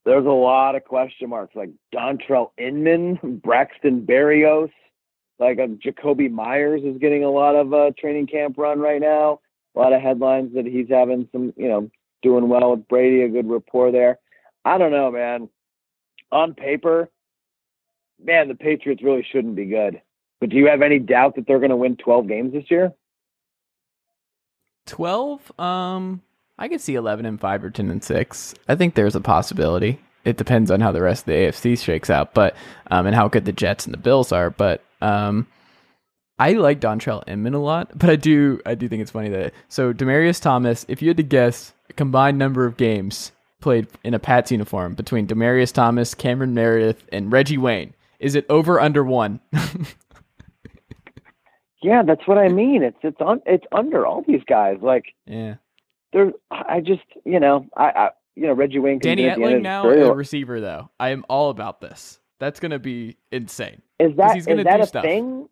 D: there's a lot of question marks like Dontrelle Inman, Braxton Berrios, like uh, Jakobi Meyers is getting a lot of uh, training camp run right now. A lot of headlines that he's having some, you know, doing well with Brady, a good rapport there. I don't know, man. On paper, man, the Patriots really shouldn't be good. But do you have any doubt that they're going to win 12 games this year?
A: 12 um i could see 11 and 5 or 10 and 6 i think there's a possibility it depends on how the rest of the afc shakes out but um and how good the jets and the bills are but um i like dontrelle inman a lot but i do i do think it's funny that so demaryius thomas if you had to guess a combined number of games played in a pats uniform between demaryius thomas cameron meredith and reggie wayne is it over under one
D: Yeah, that's what I mean. It's it's on it's under all these guys. Like
A: yeah,
D: they're I just you know I, I you know Reggie Wayne.
A: Danny Etling now a receiver though. I am all about this. That's gonna be insane.
D: Is that is that a stuff. thing?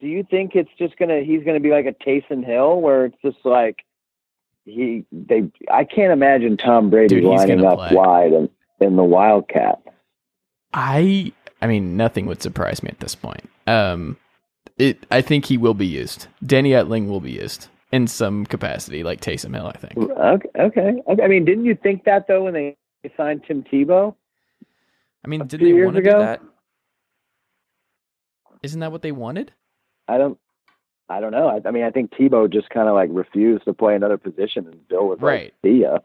D: Do you think it's just gonna he's gonna be like a Taysom Hill where it's just like he they I can't imagine Tom Brady Dude, lining up play. wide in, in the Wildcat.
A: I I mean nothing would surprise me at this point. Um it I think he will be used. Danny Etling will be used in some capacity, like Taysom Hill. I think.
D: Okay, okay, okay. I mean, didn't you think that though when they signed Tim Tebow?
A: I mean, did they want to do that? Isn't that what they wanted?
D: I don't. I don't know. I, I mean, I think Tebow just kind of like refused to play another position, and Bill was
A: right.
D: like, "See ya."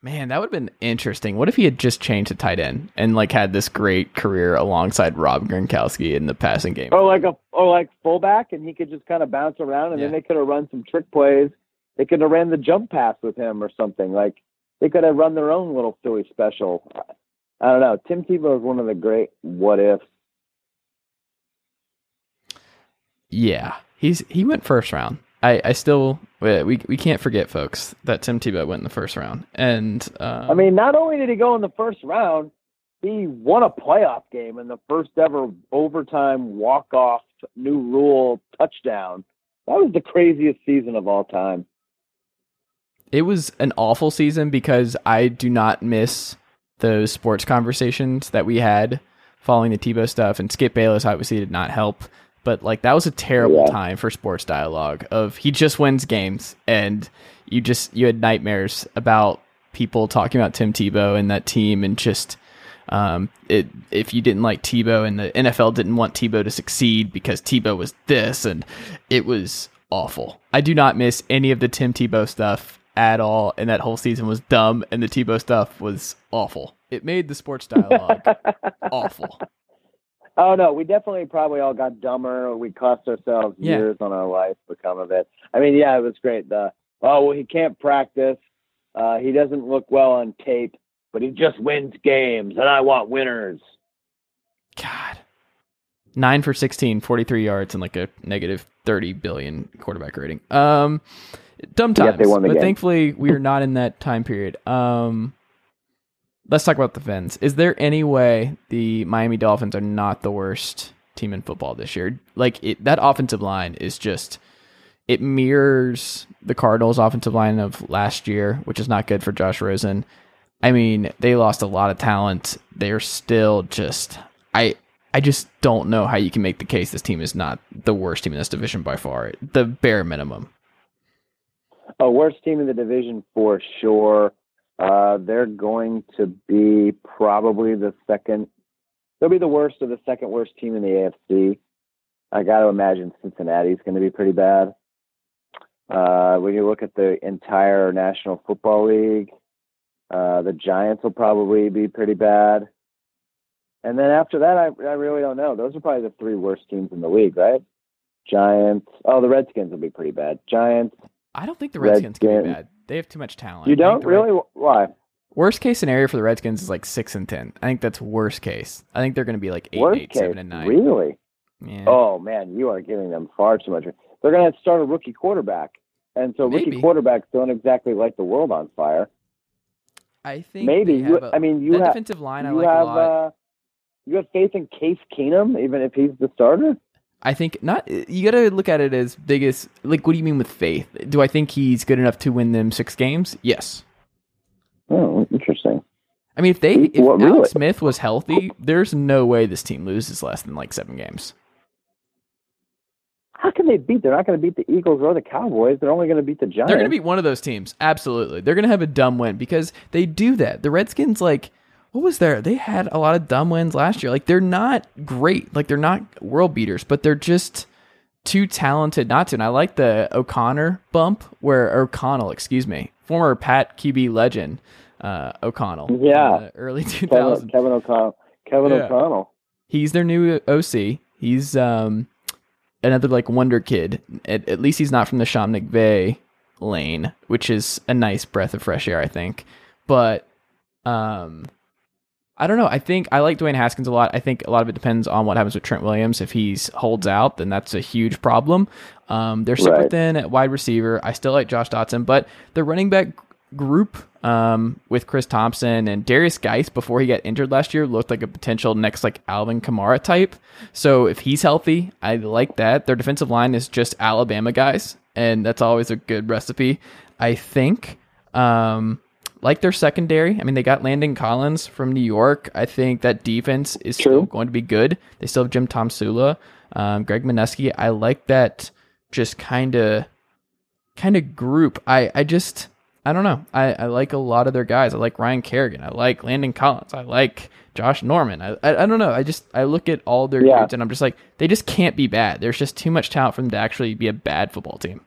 A: Man, that would have been interesting. What if he had just changed to tight end and like had this great career alongside Rob Gronkowski in the passing game?
D: Or like a or like fullback, and he could just kind of bounce around, and
A: Yeah.
D: then they could have run some trick plays. They could have ran the jump pass with him or something. Like they could have run their own little Philly special. I don't know. Tim Tebow is one of the great what ifs.
A: Yeah, he's he went first round. I, I still we we can't forget, folks, that Tim Tebow went in the first round, and um,
D: I mean, not only did he go in the first round, he won a playoff game in the first ever overtime walk off new rule touchdown. That was the craziest season of all time.
A: it was an awful season because I do not miss those sports conversations that we had following the Tebow stuff, and Skip Bayless obviously did not help. But like that was a terrible
D: Yeah.
A: time for sports dialogue. Of he just wins games, and you just you had nightmares about people talking about Tim Tebow and that team, and just um, it if you didn't like Tebow and the NFL didn't want Tebow to succeed because Tebow was this, and it was awful. I do not miss any of the Tim Tebow stuff at all, and that whole season was dumb, and the Tebow stuff was awful. It made the sports dialogue awful.
D: Oh no, we definitely probably all got dumber. We cost ourselves
A: Yeah.
D: years on our life become of it. I mean, yeah, it was great. The oh, well, he can't practice. Uh, he doesn't look well on tape, but he just wins games, and I want winners.
A: God. Nine for 16, 43 yards, and like a negative 30 billion quarterback rating. Um, dumb times.
D: they won the
A: but
D: game.
A: thankfully, we are not in that time period. Um, let's talk about the Fins. Is there any way the Miami Dolphins are not the worst team in football this year? Like, it, that offensive line is just. It mirrors the Cardinals' offensive line of last year, which is not good for Josh Rosen. I mean, they lost a lot of talent. They're still just I I just don't know how you can make the case this team is not the worst team in this division by far. The bare minimum.
D: Oh, worst team in the division for sure. Uh, they're going to be probably the second. They'll be the worst of the second worst team in the AFC. I got to imagine Cincinnati's going to be pretty bad. Uh, when you look at the entire National Football League, uh, the Giants will probably be pretty bad. And then after that, I, I really don't know. Those are probably the three worst teams in the league, right? Giants. Oh, the Redskins will be pretty bad. Giants.
A: I don't think the Redskins can be bad. They have too much talent.
D: You don't
A: the Red-
D: really? Why?
A: worst case scenario for the Redskins is like six and ten. I think that's worst case. I think they're going to be like eight,
D: Worst
A: eight,
D: case,
A: seven, and nine.
D: really?
A: Yeah.
D: Oh man, you are giving them far too much. They're going to start a rookie quarterback, and so
A: Maybe.
D: rookie quarterbacks don't exactly light the world on fire.
A: I think
D: Maybe you.
A: a-
D: I mean, you have
A: defensive line. I like
D: have
A: a lot.
D: uh, you have faith in Case Keenum, even if he's the starter.
A: I think not. You got to look at it as biggest. Like, what do you mean with faith? Do I think he's good enough to win them six games? Yes.
D: Oh, interesting.
A: I mean, if they if
D: What, really?
A: Alex Smith was healthy, there's no way this team loses less than like seven games.
D: How can they beat? They're not going to beat the Eagles or the Cowboys. They're only going to beat the Giants.
A: They're going to beat one of those teams. Absolutely, they're going to have a dumb win because they do that. The Redskins, like, what was there? They had a lot of dumb wins last year. Like, they're not great. Like, they're not world beaters, but they're just too talented not to. And I like the O'Connor bump where O'Connell, excuse me, former Pat QB legend uh, O'Connell.
D: Yeah.
A: early
D: Kevin,
A: 2000s.
D: Kevin O'Connell. Kevin
A: Yeah.
D: O'Connell.
A: he's their new OC. He's um another like wonder kid. At, at least he's not from the Sean McVay lane, which is a nice breath of fresh air, I think. But um I don't know. I think I like Dwayne Haskins a lot. I think a lot of it depends on what happens with Trent Williams. If he holds out, then that's a huge problem. Um, they're super
D: Right.
A: thin at wide receiver. I still like Josh Doctson, but the running back group um, with Chris Thompson and Derrius Guice before he got injured last year looked like a potential next like Alvin Kamara type. So if he's healthy, I like that. Their defensive line is just Alabama guys, and that's always a good recipe. I think. Um, like their secondary. I mean, they got Landon Collins from New York. I think that defense is still going to be good. They still have Jim Tomsula, um, Greg Manusky. I like that just kind of kind of group. I I just I don't know. I, I like a lot of their guys. I like Ryan Kerrigan. I like Landon Collins. I like Josh Norman. I I, I don't know. I just I look at all their
D: Yeah.
A: dudes and I'm just like they just can't be bad. There's just too much talent for them to actually be a bad football team.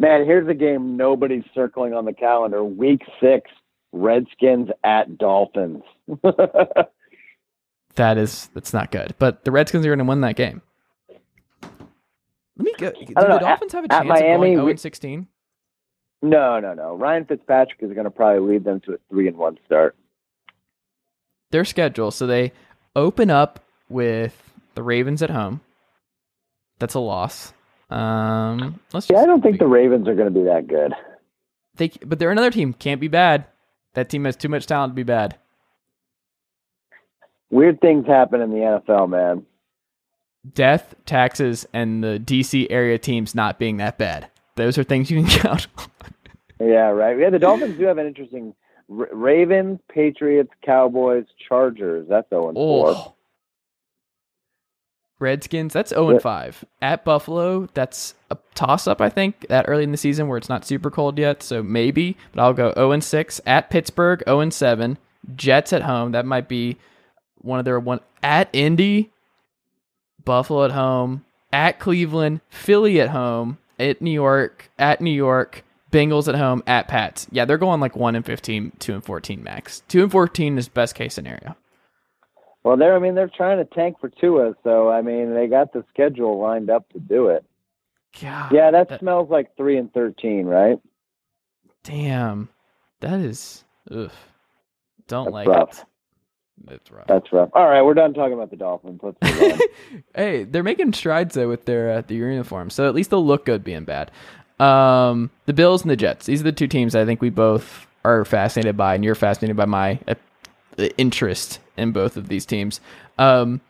D: Man, here's a game nobody's circling on the calendar. Week six, Redskins at Dolphins.
A: that is that's not good. But the Redskins are going to win that game. Let me go. Do the
D: know,
A: Dolphins
D: at-
A: have a chance
D: Miami,
A: of going 0 and 16?
D: no, no, no. Ryan Fitzpatrick is going to probably lead them to a three and one start.
A: Their schedule. So they open up with the Ravens at home. That's a loss. Um, let's
D: Yeah, I don't think the Ravens are going to be that good.
A: they, but they're another team. Can't be bad. That team has too much talent to be bad.
D: Weird things happen in the NFL, man.
A: Death, taxes, and the DC area teams not being that bad. Those are things you can count.
D: Yeah, right. Yeah, the Dolphins do have an interesting R- Ravens, Patriots, Cowboys, Chargers. That's 0 and 4.
A: Redskins, that's 0 and 5. At Buffalo, that's a toss up, I think, that early in the season where it's not super cold yet, so maybe, but I'll go 0 and 6. At Pittsburgh, 0 and 7. Jets at home, that might be one of their one at Indy, Buffalo at home, at Cleveland, Philly at home, at New York, at New York, Bengals at home, at Pats. Yeah, they're going like 1 and 15, 2 and 14 max. 2 and 14 is best case scenario.
D: Well, they're I mean they're trying to tank for Tua, so I mean they got the schedule lined up to do it.
A: God,
D: Yeah, that smells like 3 and 13, right?
A: Damn, that is ugh. Don't
D: That's
A: like
D: rough.
A: it. It's rough.
D: That's rough. All right, we're done talking about the Dolphins. Let's
A: hey, they're making strides though with their uh, their uniforms, so at least they'll look good being bad. Um, the Bills and the Jets. These are the two teams I think we both are fascinated by, and you're fascinated by my uh, interest in both of these teams. Um,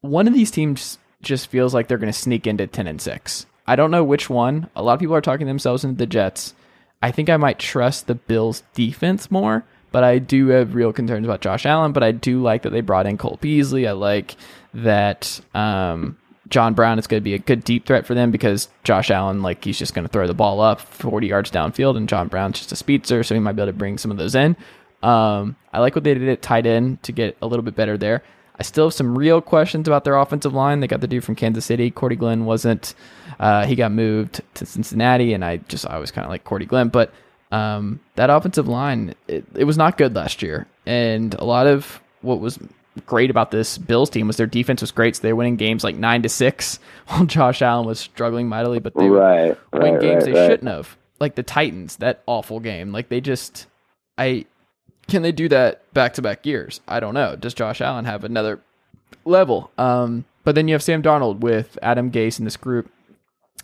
A: one of these teams just feels like they're going to sneak into ten and six. I don't know which one. A lot of people are talking themselves into the Jets. I think I might trust the Bills defense more, but I do have real concerns about Josh Allen. But I do like that they brought in Cole Beasley. I like that um, John Brown is going to be a good deep threat for them because Josh Allen, like, he's just going to throw the ball up 40 yards downfield, and John Brown's just a speedster, so he might be able to bring some of those in. Um, I like what they did at tight end to get a little bit better there. I still have some real questions about their offensive line. They got the dude from Kansas City. Cordy Glenn wasn't. Uh, he got moved to Cincinnati, and I just I was kind of like Cordy Glenn, but um, that offensive line it, it was not good last year, and a lot of what was great about this Bills team was their defense was great. So they were winning games like nine to six, while Josh Allen was struggling mightily, but they
D: right,
A: win
D: right,
A: games
D: right,
A: they shouldn't have. Like the Titans, that awful game. Like they just, I can they do that back to back years? I don't know. Does Josh Allen have another level? Um, but then you have Sam Darnold with Adam Gase in this group,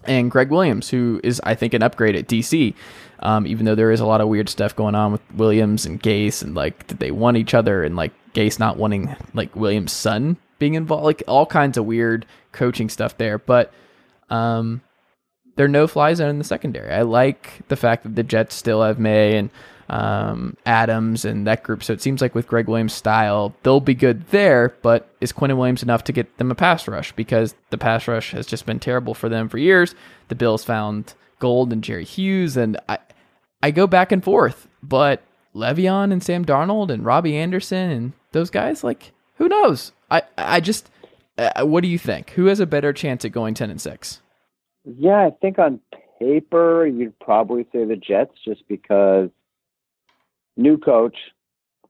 A: and Gregg Williams, who is I think an upgrade at DC. Um, even though there is a lot of weird stuff going on with Williams and Gase, and like did they want each other, and like Gase not wanting like Williams' son being involved, like all kinds of weird coaching stuff there. But um, they're no fly zone in the secondary. I like the fact that the Jets still have Maye and um, Adams and that group. So it seems like with Gregg Williams' style, they'll be good there. But is Quinnen Williams enough to get them a pass rush? Because the pass rush has just been terrible for them for years. The Bills found gold and Jerry Hughes, and I, I go back and forth. But Le'Veon and Sam Darnold and Robbie Anderson and those guys, like who knows? I, I just, uh, what do you think? Who has a better chance at going ten and six?
D: Yeah, I think on paper you'd probably say the Jets just because new coach,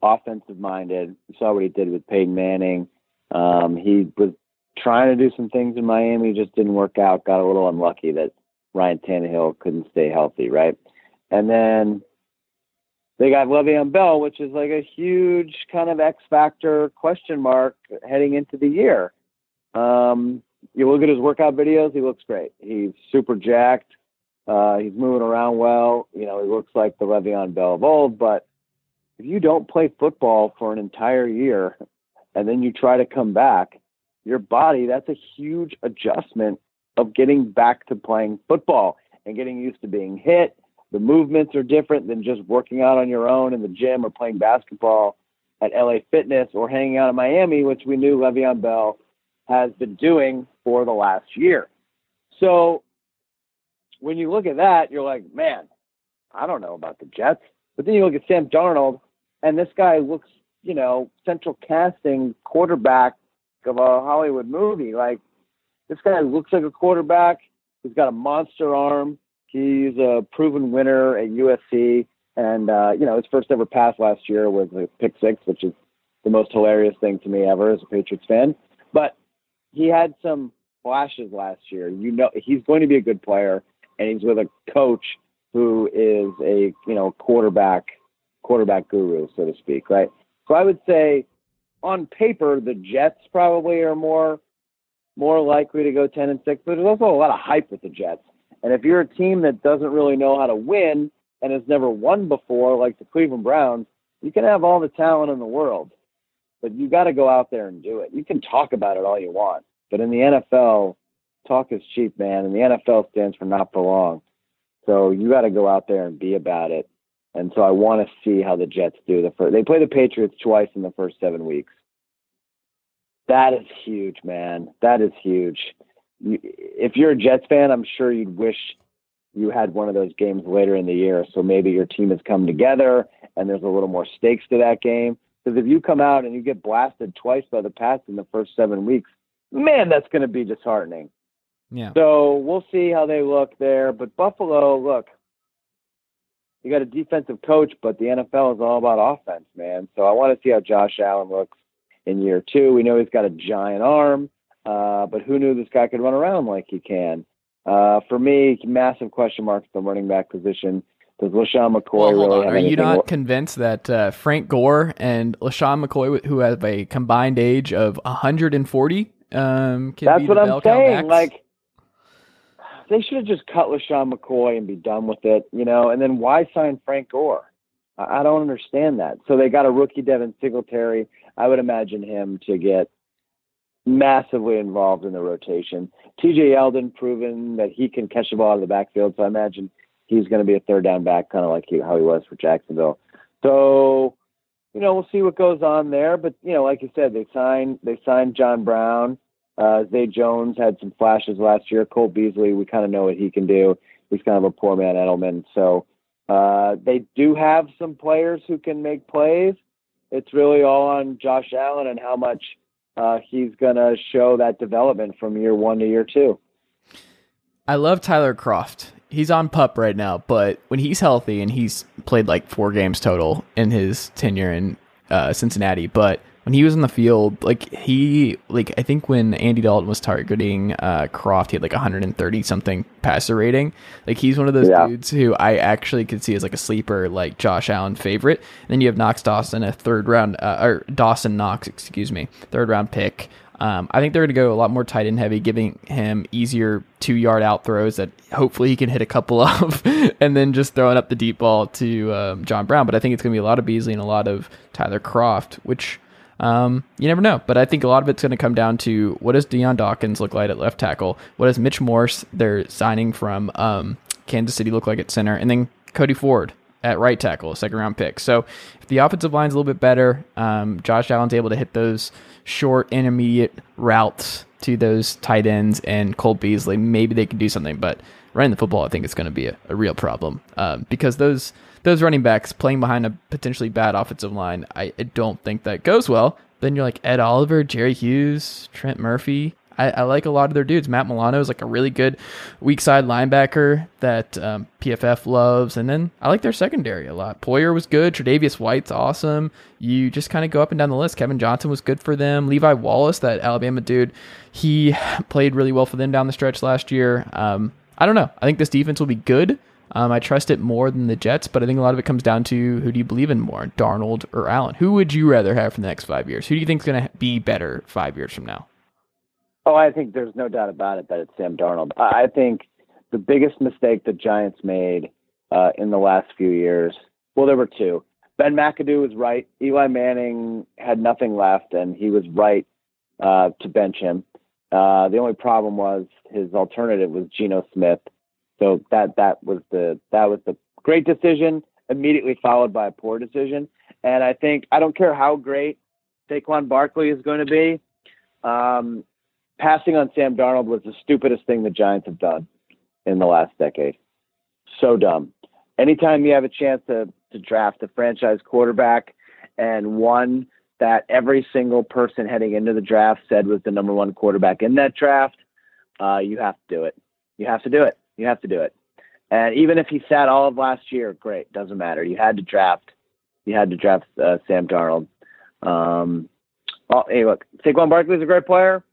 D: offensive minded. Saw what he did with Peyton Manning. Um, he was trying to do some things in Miami, just didn't work out. Got a little unlucky that Ryan Tannehill couldn't stay healthy, right? And then they got Le'Veon Bell, which is like a huge kind of X factor question mark heading into the year. Um, you look at his workout videos, he looks great. He's super jacked. Uh, he's moving around well. You know, he looks like the Le'Veon Bell of old. But if you don't play football for an entire year and then you try to come back, your body, that's a huge adjustment of getting back to playing football and getting used to being hit. The movements are different than just working out on your own in the gym or playing basketball at LA Fitness or hanging out in Miami, which we knew Le'Veon Bell has been doing for the last year. So when you look at that, you're like, man, I don't know about the Jets. But then you look at Sam Darnold, and this guy looks, you know, central casting quarterback of a Hollywood movie. Like, this guy looks like a quarterback. He's got a monster arm. He's a proven winner at USC. And uh, you know, his first ever pass last year was a pick six, which is the most hilarious thing to me ever as a Patriots fan. But he had some flashes last year. You know, he's going to be a good player, and he's with a coach who is a you know quarterback quarterback guru, so to speak, right? So I would say, on paper, the Jets probably are more more likely to go ten and six, but there's also a lot of hype with the Jets. And if you're a team that doesn't really know how to win and has never won before, like the Cleveland Browns, you can have all the talent in the world, but you got to go out there and do it. You can talk about it all you want, but in the NFL, talk is cheap, man. And the NFL stands for not for long. So you got to go out there and be about it. And so I want to see how the Jets do. The first, they play the Patriots twice in the first seven weeks. That is huge, man. That is huge. You, if you're a Jets fan, I'm sure you'd wish you had one of those games later in the year. So maybe your team has come together and there's a little more stakes to that game. Because if you come out and you get blasted twice by the Pats in the first seven weeks, man, that's going to be disheartening.
A: Yeah.
D: So we'll see how they look there. But Buffalo, look, you got a defensive coach, but the NFL is all about offense, man. So I want to see how Josh Allen looks in year two. We know he's got a giant arm, uh, but who knew this guy could run around like he can? Uh, for me, massive question mark at the running back position. Does LeSean McCoy
A: well,
D: really.
A: Are you not convinced that uh, Frank Gore and LeSean McCoy, who have a combined age of 140, um, can
D: That's
A: be
D: what
A: the
D: I'm
A: bell
D: saying. Like, they should have just cut LeSean McCoy and be done with it, you know. And then why sign Frank Gore? I, I don't understand that. So they got a rookie Devin Singletary. I would imagine him to get massively involved in the rotation. TJ Yeldon proven that he can catch the ball out of the backfield, so I imagine he's going to be a third down back, kind of like he, how he was for Jacksonville. So, you know, we'll see what goes on there. But you know, like you said, they signed they signed John Brown. Uh, Zay Jones had some flashes last year. Cole Beasley, we kind of know what he can do. He's kind of a poor man Edelman. So uh, they do have some players who can make plays. It's really all on Josh Allen and how much uh, he's going to show that development from year one to year two.
A: I love Tyler Kroft. He's on pup right now, but when he's healthy and he's played like four games total in his tenure in uh, Cincinnati, but when he was in the field, like he like I think when Andy Dalton was targeting uh, Kroft, he had like 130 something passer rating. Like he's one of those
D: Yeah.
A: dudes who I actually could see as like a sleeper, like Josh Allen favorite. And then you have Knox Dawson, a third round uh, or Dawson Knox, excuse me, third round pick. Um, I think they're going to go a lot more tight end heavy, giving him easier two yard out throws that hopefully he can hit a couple of, and then just throwing up the deep ball to um, John Brown. But I think it's going to be a lot of Beasley and a lot of Tyler Kroft, which um, you never know. But I think a lot of it's going to come down to what does Dion Dawkins look like at left tackle? What does Mitch Morse, they're signing from um, Kansas City, look like at center? And then Cody Ford at right tackle, a second round pick. So if the offensive line's a little bit better, um, Josh Allen's able to hit those short intermediate routes to those tight ends and Cole Beasley, maybe they can do something. But running the football, I think it's going to be a, a real problem um, because those those running backs playing behind a potentially bad offensive line, I, I don't think that goes well. Then you're like Ed Oliver, Jerry Hughes, Trent Murphy. I, I like a lot of their dudes. Matt Milano is like a really good weak side linebacker that um, PFF loves. And then I like their secondary a lot. Poyer was good. Tre'Davious White's awesome. You just kind of go up and down the list. Kevin Johnson was good for them. Levi Wallace, that Alabama dude, he played really well for them down the stretch last year. Um, I don't know. I think this defense will be good. Um, I trust it more than the Jets, but I think a lot of it comes down to who do you believe in more, Darnold or Allen? Who would you rather have for the next five years? Who do you think is going to be better five years from now?
D: Oh, I think there's no doubt about it that it's Sam Darnold. I think the biggest mistake the Giants made uh, in the last few years, well, there were two. Ben McAdoo was right. Eli Manning had nothing left, and he was right uh, to bench him. Uh, the only problem was his alternative was Geno Smith. So that that was the that was the great decision, immediately followed by a poor decision. And I think I don't care how great Saquon Barkley is going to be. Um, passing on Sam Darnold was the stupidest thing the Giants have done in the last decade. So dumb. Anytime you have a chance to to draft a franchise quarterback and one that every single person heading into the draft said was the number one quarterback in that draft, uh, you have to do it. You have to do it. You have to do it. And even if he sat all of last year, great, doesn't matter. You had to draft, you had to draft uh, Sam Darnold. Um, well, hey, look, Saquon Barkley is a great player,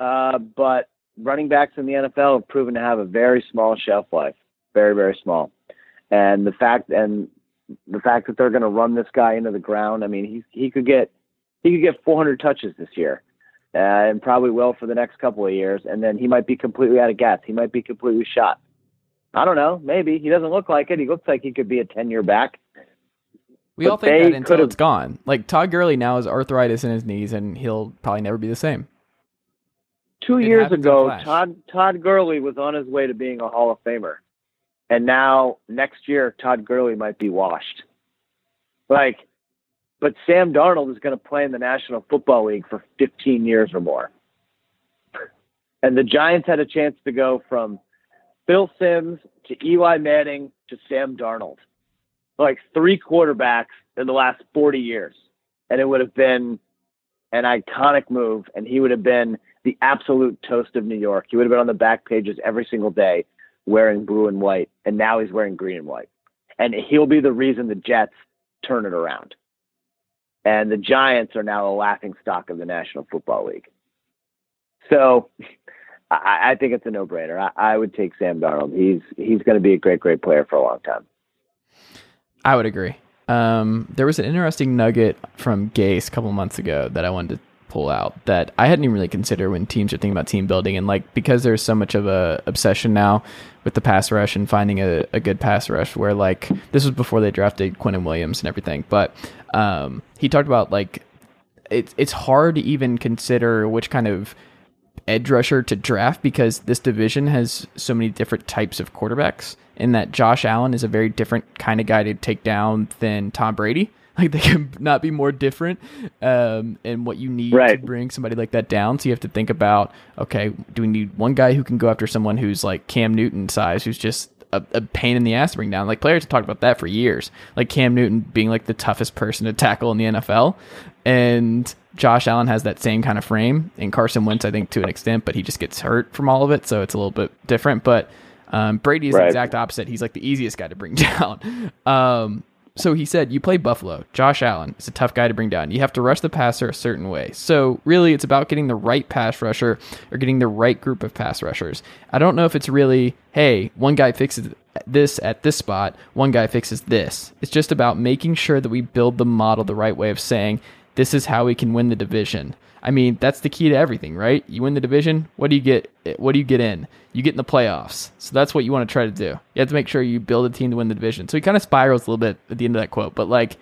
D: uh, but running backs in the NFL have proven to have a very small shelf life, very very small. And the fact and the fact that they're going to run this guy into the ground, I mean, he he could get he could get 400 touches this year, uh, and probably will for the next couple of years. And then he might be completely out of gas. He might be completely shot. I don't know. Maybe he doesn't look like it. He looks like he could be a 10 year back.
A: We but all think that until it's gone. Like Todd Gurley now has arthritis in his knees, and he'll probably never be the same.
D: Two it years ago, Todd Todd Gurley was on his way to being a Hall of Famer, and now next year Todd Gurley might be washed. Like, but Sam Darnold is going to play in the National Football League for 15 years or more. And the Giants had a chance to go from Phil Simms to Eli Manning to Sam Darnold like three quarterbacks in the last 40 years. And it would have been an iconic move. And he would have been the absolute toast of New York. He would have been on the back pages every single day wearing blue and white. And now he's wearing green and white. And he'll be the reason the Jets turn it around. And the Giants are now a laughing stock of the National Football League. So I, I think it's a no brainer. I, I would take Sam Darnold. He's he's going to be a great, great player for a long time.
A: I would agree. Um, there was an interesting nugget from Gase a couple months ago that I wanted to pull out that I hadn't even really considered when teams are thinking about team building and like because there's so much of a obsession now with the pass rush and finding a, a good pass rush where like this was before they drafted Quinnen Williams and everything but um, he talked about like it's it's hard to even consider which kind of edge rusher to draft because this division has so many different types of quarterbacks in that Josh Allen is a very different kind of guy to take down than Tom Brady. Like they can not be more different, um, and what you need right. to bring somebody like that down. So you have to think about, okay, do we need one guy who can go after someone who's like Cam Newton size, who's just a, a, pain in the ass to bring down. Like players have talked about that for years. Like Cam Newton being like the toughest person to tackle in the NFL, and Josh Allen has that same kind of frame, and Carson Wentz, I think, to an extent, but he just gets hurt from all of it, so it's a little bit different. But um, Brady is right. the exact opposite. He's like the easiest guy to bring down. Um, so he said, You play Buffalo. Josh Allen is a tough guy to bring down. You have to rush the passer a certain way. So really, it's about getting the right pass rusher or getting the right group of pass rushers. I don't know if it's really, hey, one guy fixes this at this spot, one guy fixes this. It's just about making sure that we build the model the right way of saying, this is how we can win the division. I mean, that's the key to everything, right? You win the division, what do you get? What do you get in? You get in the playoffs. So that's what you want to try to do. You have to make sure you build a team to win the division. So he kind of spirals a little bit at the end of that quote, but like,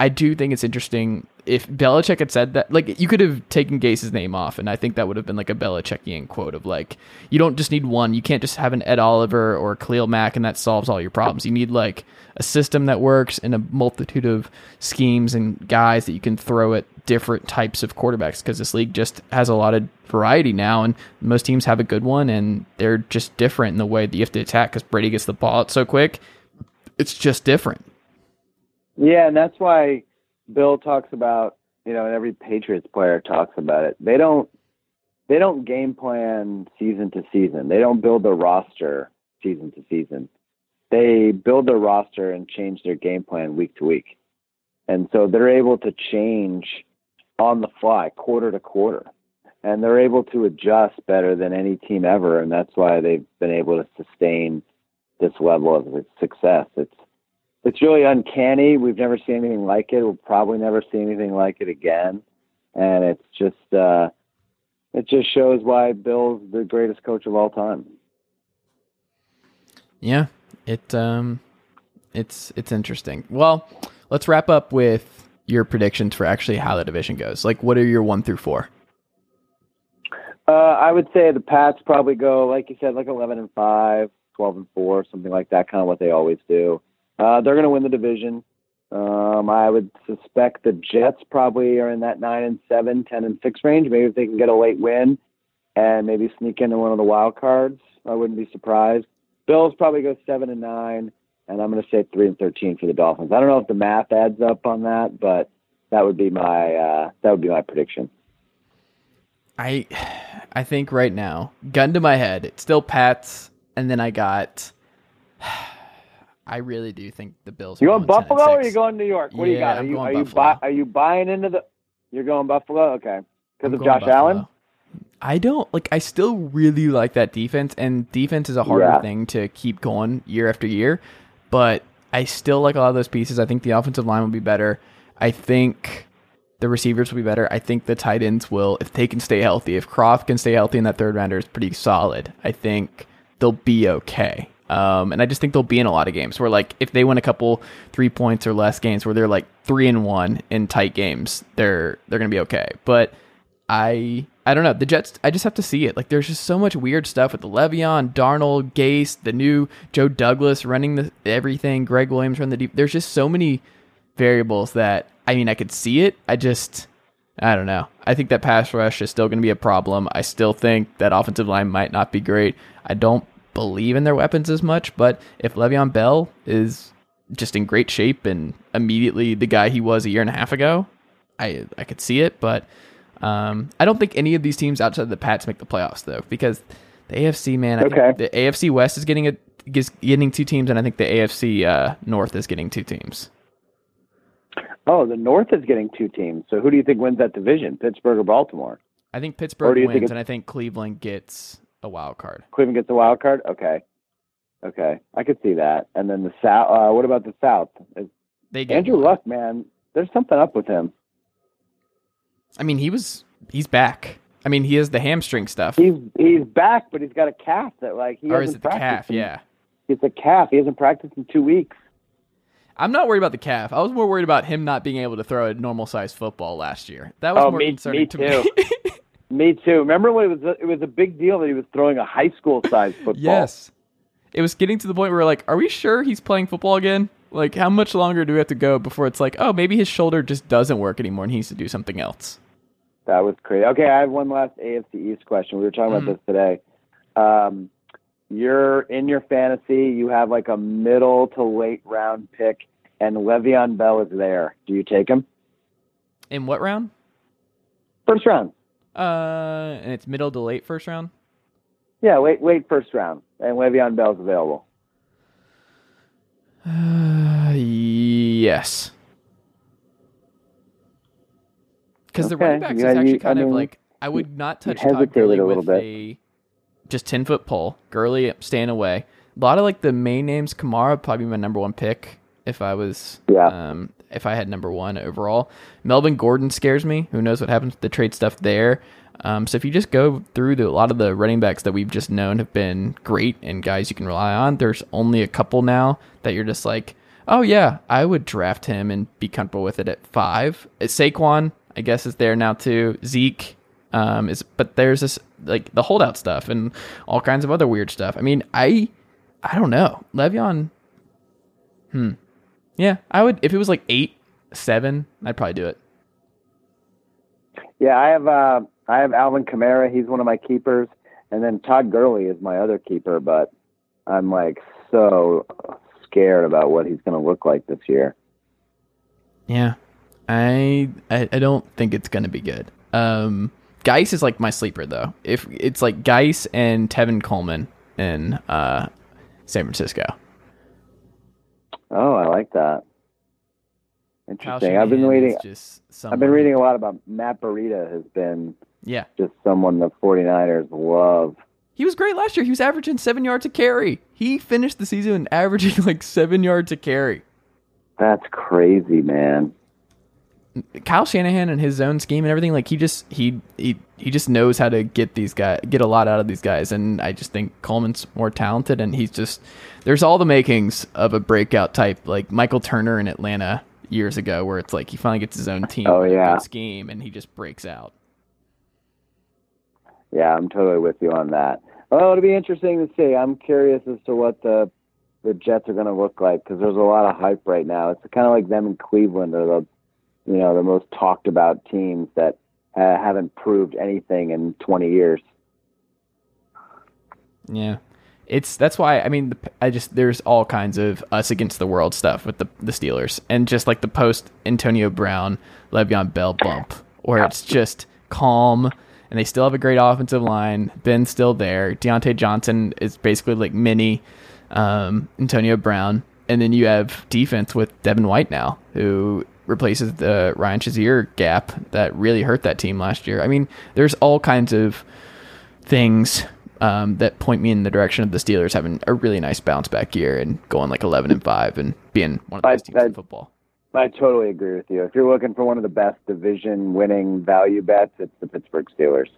A: I do think it's interesting if Belichick had said that. Like, you could have taken Gase's name off, and I think that would have been like a Belichickian quote of like, you don't just need one. You can't just have an Ed Oliver or Khalil Mack, and that solves all your problems. You need like a system that works and a multitude of schemes and guys that you can throw at different types of quarterbacks because this league just has a lot of variety now, and most teams have a good one, and they're just different in the way that you have to attack because Brady gets the ball out so quick. It's just different.
D: Yeah, and that's why Bill talks about you know, and every Patriots player talks about it. They don't they don't game plan season to season. They don't build their roster season to season. They build their roster and change their game plan week to week. And so they're able to change on the fly, quarter to quarter. And they're able to adjust better than any team ever. And that's why they've been able to sustain this level of success. It's it's really uncanny. We've never seen anything like it. We'll probably never see anything like it again. And it's just uh, it just shows why Bill's the greatest coach of all time.
A: Yeah, it um, it's it's interesting. Well, let's wrap up with your predictions for actually how the division goes? Like, what are your one through four?
D: Uh, I would say the Pats probably go, like you said, like 11 and 5, 12 and 4, something like that, kind of what they always do. Uh, they're going to win the division. Um, I would suspect the Jets probably are in that 9 and 7, 10 and 6 range. Maybe if they can get a late win and maybe sneak into one of the wild cards, I wouldn't be surprised. Bills probably go 7 and 9 and I'm going to say three and thirteen for the Dolphins. I don't know if the math adds up on that, but that would be my uh, that would be my prediction.
A: I I think right now, gun to my head, it's still Pats, and then I got I really do think the Bills.
D: You
A: are
D: going
A: going
D: Buffalo or you going New York? What do you got? Are
A: I'm
D: you are you buy, are you buying into the? You're going Buffalo, okay? Because of Josh
A: Buffalo.
D: Allen.
A: I don't like. I still really like that defense, and defense is a harder
D: Yeah.
A: thing to keep going year after year. But I still like a lot of those pieces. I think the offensive line will be better. I think the receivers will be better. I think the tight ends will, if they can stay healthy. If Kroft can stay healthy, and that third rounder is pretty solid, I think they'll be okay. Um, and I just think they'll be in a lot of games where, like, if they win a couple three points or less games where they're like three and one in tight games, they're they're gonna be okay. But I I don't know. The Jets, I just have to see it. Like, there's just so much weird stuff with the Le'Veon, Darnold, Gase, the new Joe Douglas running the everything, Gregg Williams running the deep. There's just so many variables that I mean, I could see it. I just I don't know. I think that pass rush is still going to be a problem. I still think that offensive line might not be great. I don't believe in their weapons as much, but if Le'Veon Bell is just in great shape and immediately the guy he was a year and a half ago, I I could see it, but um, I don't think any of these teams outside of the Pats make the playoffs though, because the AFC man, I
D: Okay.
A: think the AFC West is getting a is getting two teams, and I think the AFC uh, North is getting two teams.
D: Oh, the North is getting two teams. So who do you think wins that division? Pittsburgh or Baltimore?
A: I think Pittsburgh wins, and I think Cleveland gets a wild card.
D: Cleveland gets a wild card. Okay, okay, I could see that. And then the South. Uh, what about the South? Is-
A: They get
D: Andrew
A: one.
D: Luck, man, there's something up with him.
A: I mean, he was he's back. I mean, he has the hamstring stuff,
D: He's he's back, but he's got a calf that like he
A: or is it the calf?
D: in-
A: Yeah.
D: It's a calf. He hasn't practiced in two weeks.
A: I'm not worried about the calf. I was more worried about him not being able to throw a normal sized football last year. That was
D: Oh,
A: more
D: me-
A: concerning
D: me
A: to
D: too.
A: me.
D: Me too. Remember when it was a, it was a big deal that he was throwing a high school sized football.
A: yes. It was getting to the point where we're like, are we sure he's playing football again? Like, how much longer do we have to go before it's like, oh, maybe his shoulder just doesn't work anymore and he needs to do something else?
D: That was crazy. Okay, I have one last AFC East question. We were talking
A: Mhm.
D: about this today. Um, you're in your fantasy. You have like a middle to late round pick, and Le'Veon Bell is there. Do you take him
A: In what round?
D: first round?
A: Uh, and it's middle to late first round.
D: Yeah, late late first round, and Le'Veon Bell's available.
A: Uh, yes. Because the running backs
D: Yeah,
A: is actually
D: you- I
A: kind of
D: mean,
A: like I would not touch Todd Gurley
D: a little
A: with
D: bit.
A: a just ten foot pole. Gurley staying away. A lot of like the main names. Kamara probably my number one pick if I was
D: Yeah.
A: um if I had number one overall. Melvin Gordon scares me. Who knows what happens with the trade stuff there. Um, so if you just go through the, a lot of the running backs that we've just known have been great and guys you can rely on, there's only a couple now that you're just like, oh yeah, I would draft him and be comfortable with it at five. It's Saquon, I guess, is there now too. Zeke, um, is but there's this like the holdout stuff and all kinds of other weird stuff. I mean, I, I don't know, Le'Veon. Hmm. Yeah, I would if it was like eight, seven, I'd probably do it.
D: Yeah, I have uh, I have Alvin Kamara. He's one of my keepers, and then Todd Gurley is my other keeper. But I'm like so scared about what he's going to look like this year.
A: Yeah, I I, I don't think it's gonna be good. Um, Guice is like my sleeper though. If it's like Guice and Tevin Coleman in uh, San Francisco.
D: Oh, I like that. Interesting. I've been reading. I've been reading a lot about Matt Breida. Has been
A: Yeah,
D: just someone the 49ers love.
A: he was great last year. He was averaging seven yards a carry. He finished the season averaging like seven yards a carry.
D: That's crazy, man.
A: Kyle Shanahan and his zone scheme and everything, like he just he he he just knows how to get these guys get a lot out of these guys, and I just think Coleman's more talented, and he's just there's all the makings of a breakout type like Michael Turner in Atlanta years ago, where it's like he finally gets his own oh, team,
D: Oh,
A: with a
D: yeah.
A: scheme, and he just breaks out.
D: Yeah, I'm totally with you on that. Well, it'll be interesting to see. I'm curious as to what the the Jets are going to look like because there's a lot of hype right now. It's kind of like them in Cleveland or the you know the most talked about teams that uh, haven't proved anything in 20 years.
A: Yeah. It's that's why I mean I just there's all kinds of us against the world stuff with the the Steelers and just like the post Antonio Brown Le'Veon Bell bump where it's just calm and they still have a great offensive line. Ben's still there. Diontae Johnson is basically like mini um, Antonio Brown, and then you have defense with Devin White now, who replaces the Ryan Shazier gap that really hurt that team last year. I mean, there's all kinds of things um, that point me in the direction of the Steelers having a really nice bounce back year and going like 11 and five and being one of the best teams I, in football.
D: I totally agree with you. If you're looking for one of the best division winning value bets, it's the Pittsburgh Steelers.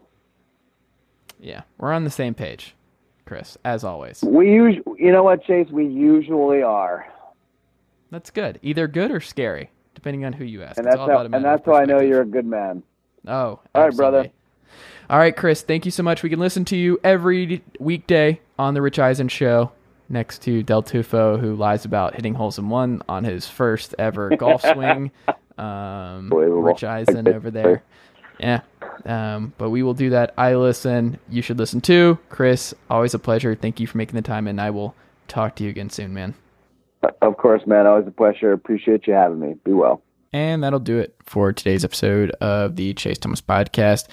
A: Yeah, we're on the same page, Chris, as always.
D: We usually, you know what, Chase? We usually are.
A: That's good. Either good or scary, depending on who you ask.
D: And that's how, and that's how I know you're a good man.
A: Oh,
D: all right, brother.
A: All right, Chris. Thank you so much. We can listen to you every weekday on the Rich Eisen Show next to Del Tufo, who lies about hitting holes in one on his first ever golf swing. Um, Rich Eisen over there. Yeah. Um, but we will do that. I listen. You should listen too. Chris, always a pleasure. Thank you for making the time, and I will talk to you again soon, man.
D: Of course, man. Always a pleasure. Appreciate you having me. Be well.
A: And that'll do it for today's episode of the Chase Thomas Podcast.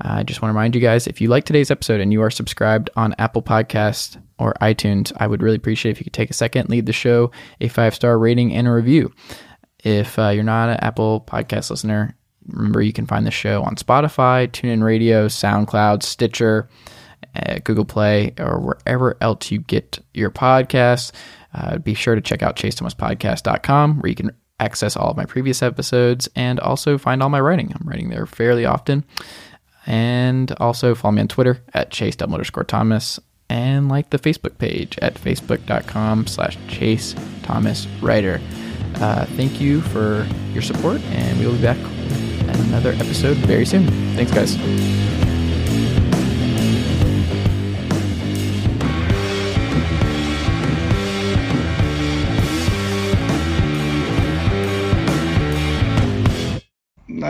A: I just want to remind you guys if you like today's episode and you are subscribed on Apple Podcast or iTunes, I would really appreciate if you could take a second, leave the show a five star rating and a review. If uh, you're not an Apple Podcast listener, remember you can find the show on Spotify, TuneIn Radio, SoundCloud, Stitcher, uh, Google Play, or wherever else you get your podcasts. Uh, be sure to check out chasethomaspodcast.com where you can access all of my previous episodes and also find all my writing. I'm writing there fairly often. And also follow me on Twitter at chase underscore Thomas and like the Facebook page at facebook.com slash chase Thomas writer. Uh, thank you for your support, and we will be back at another episode very soon. Thanks, guys.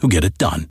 E: who get it done.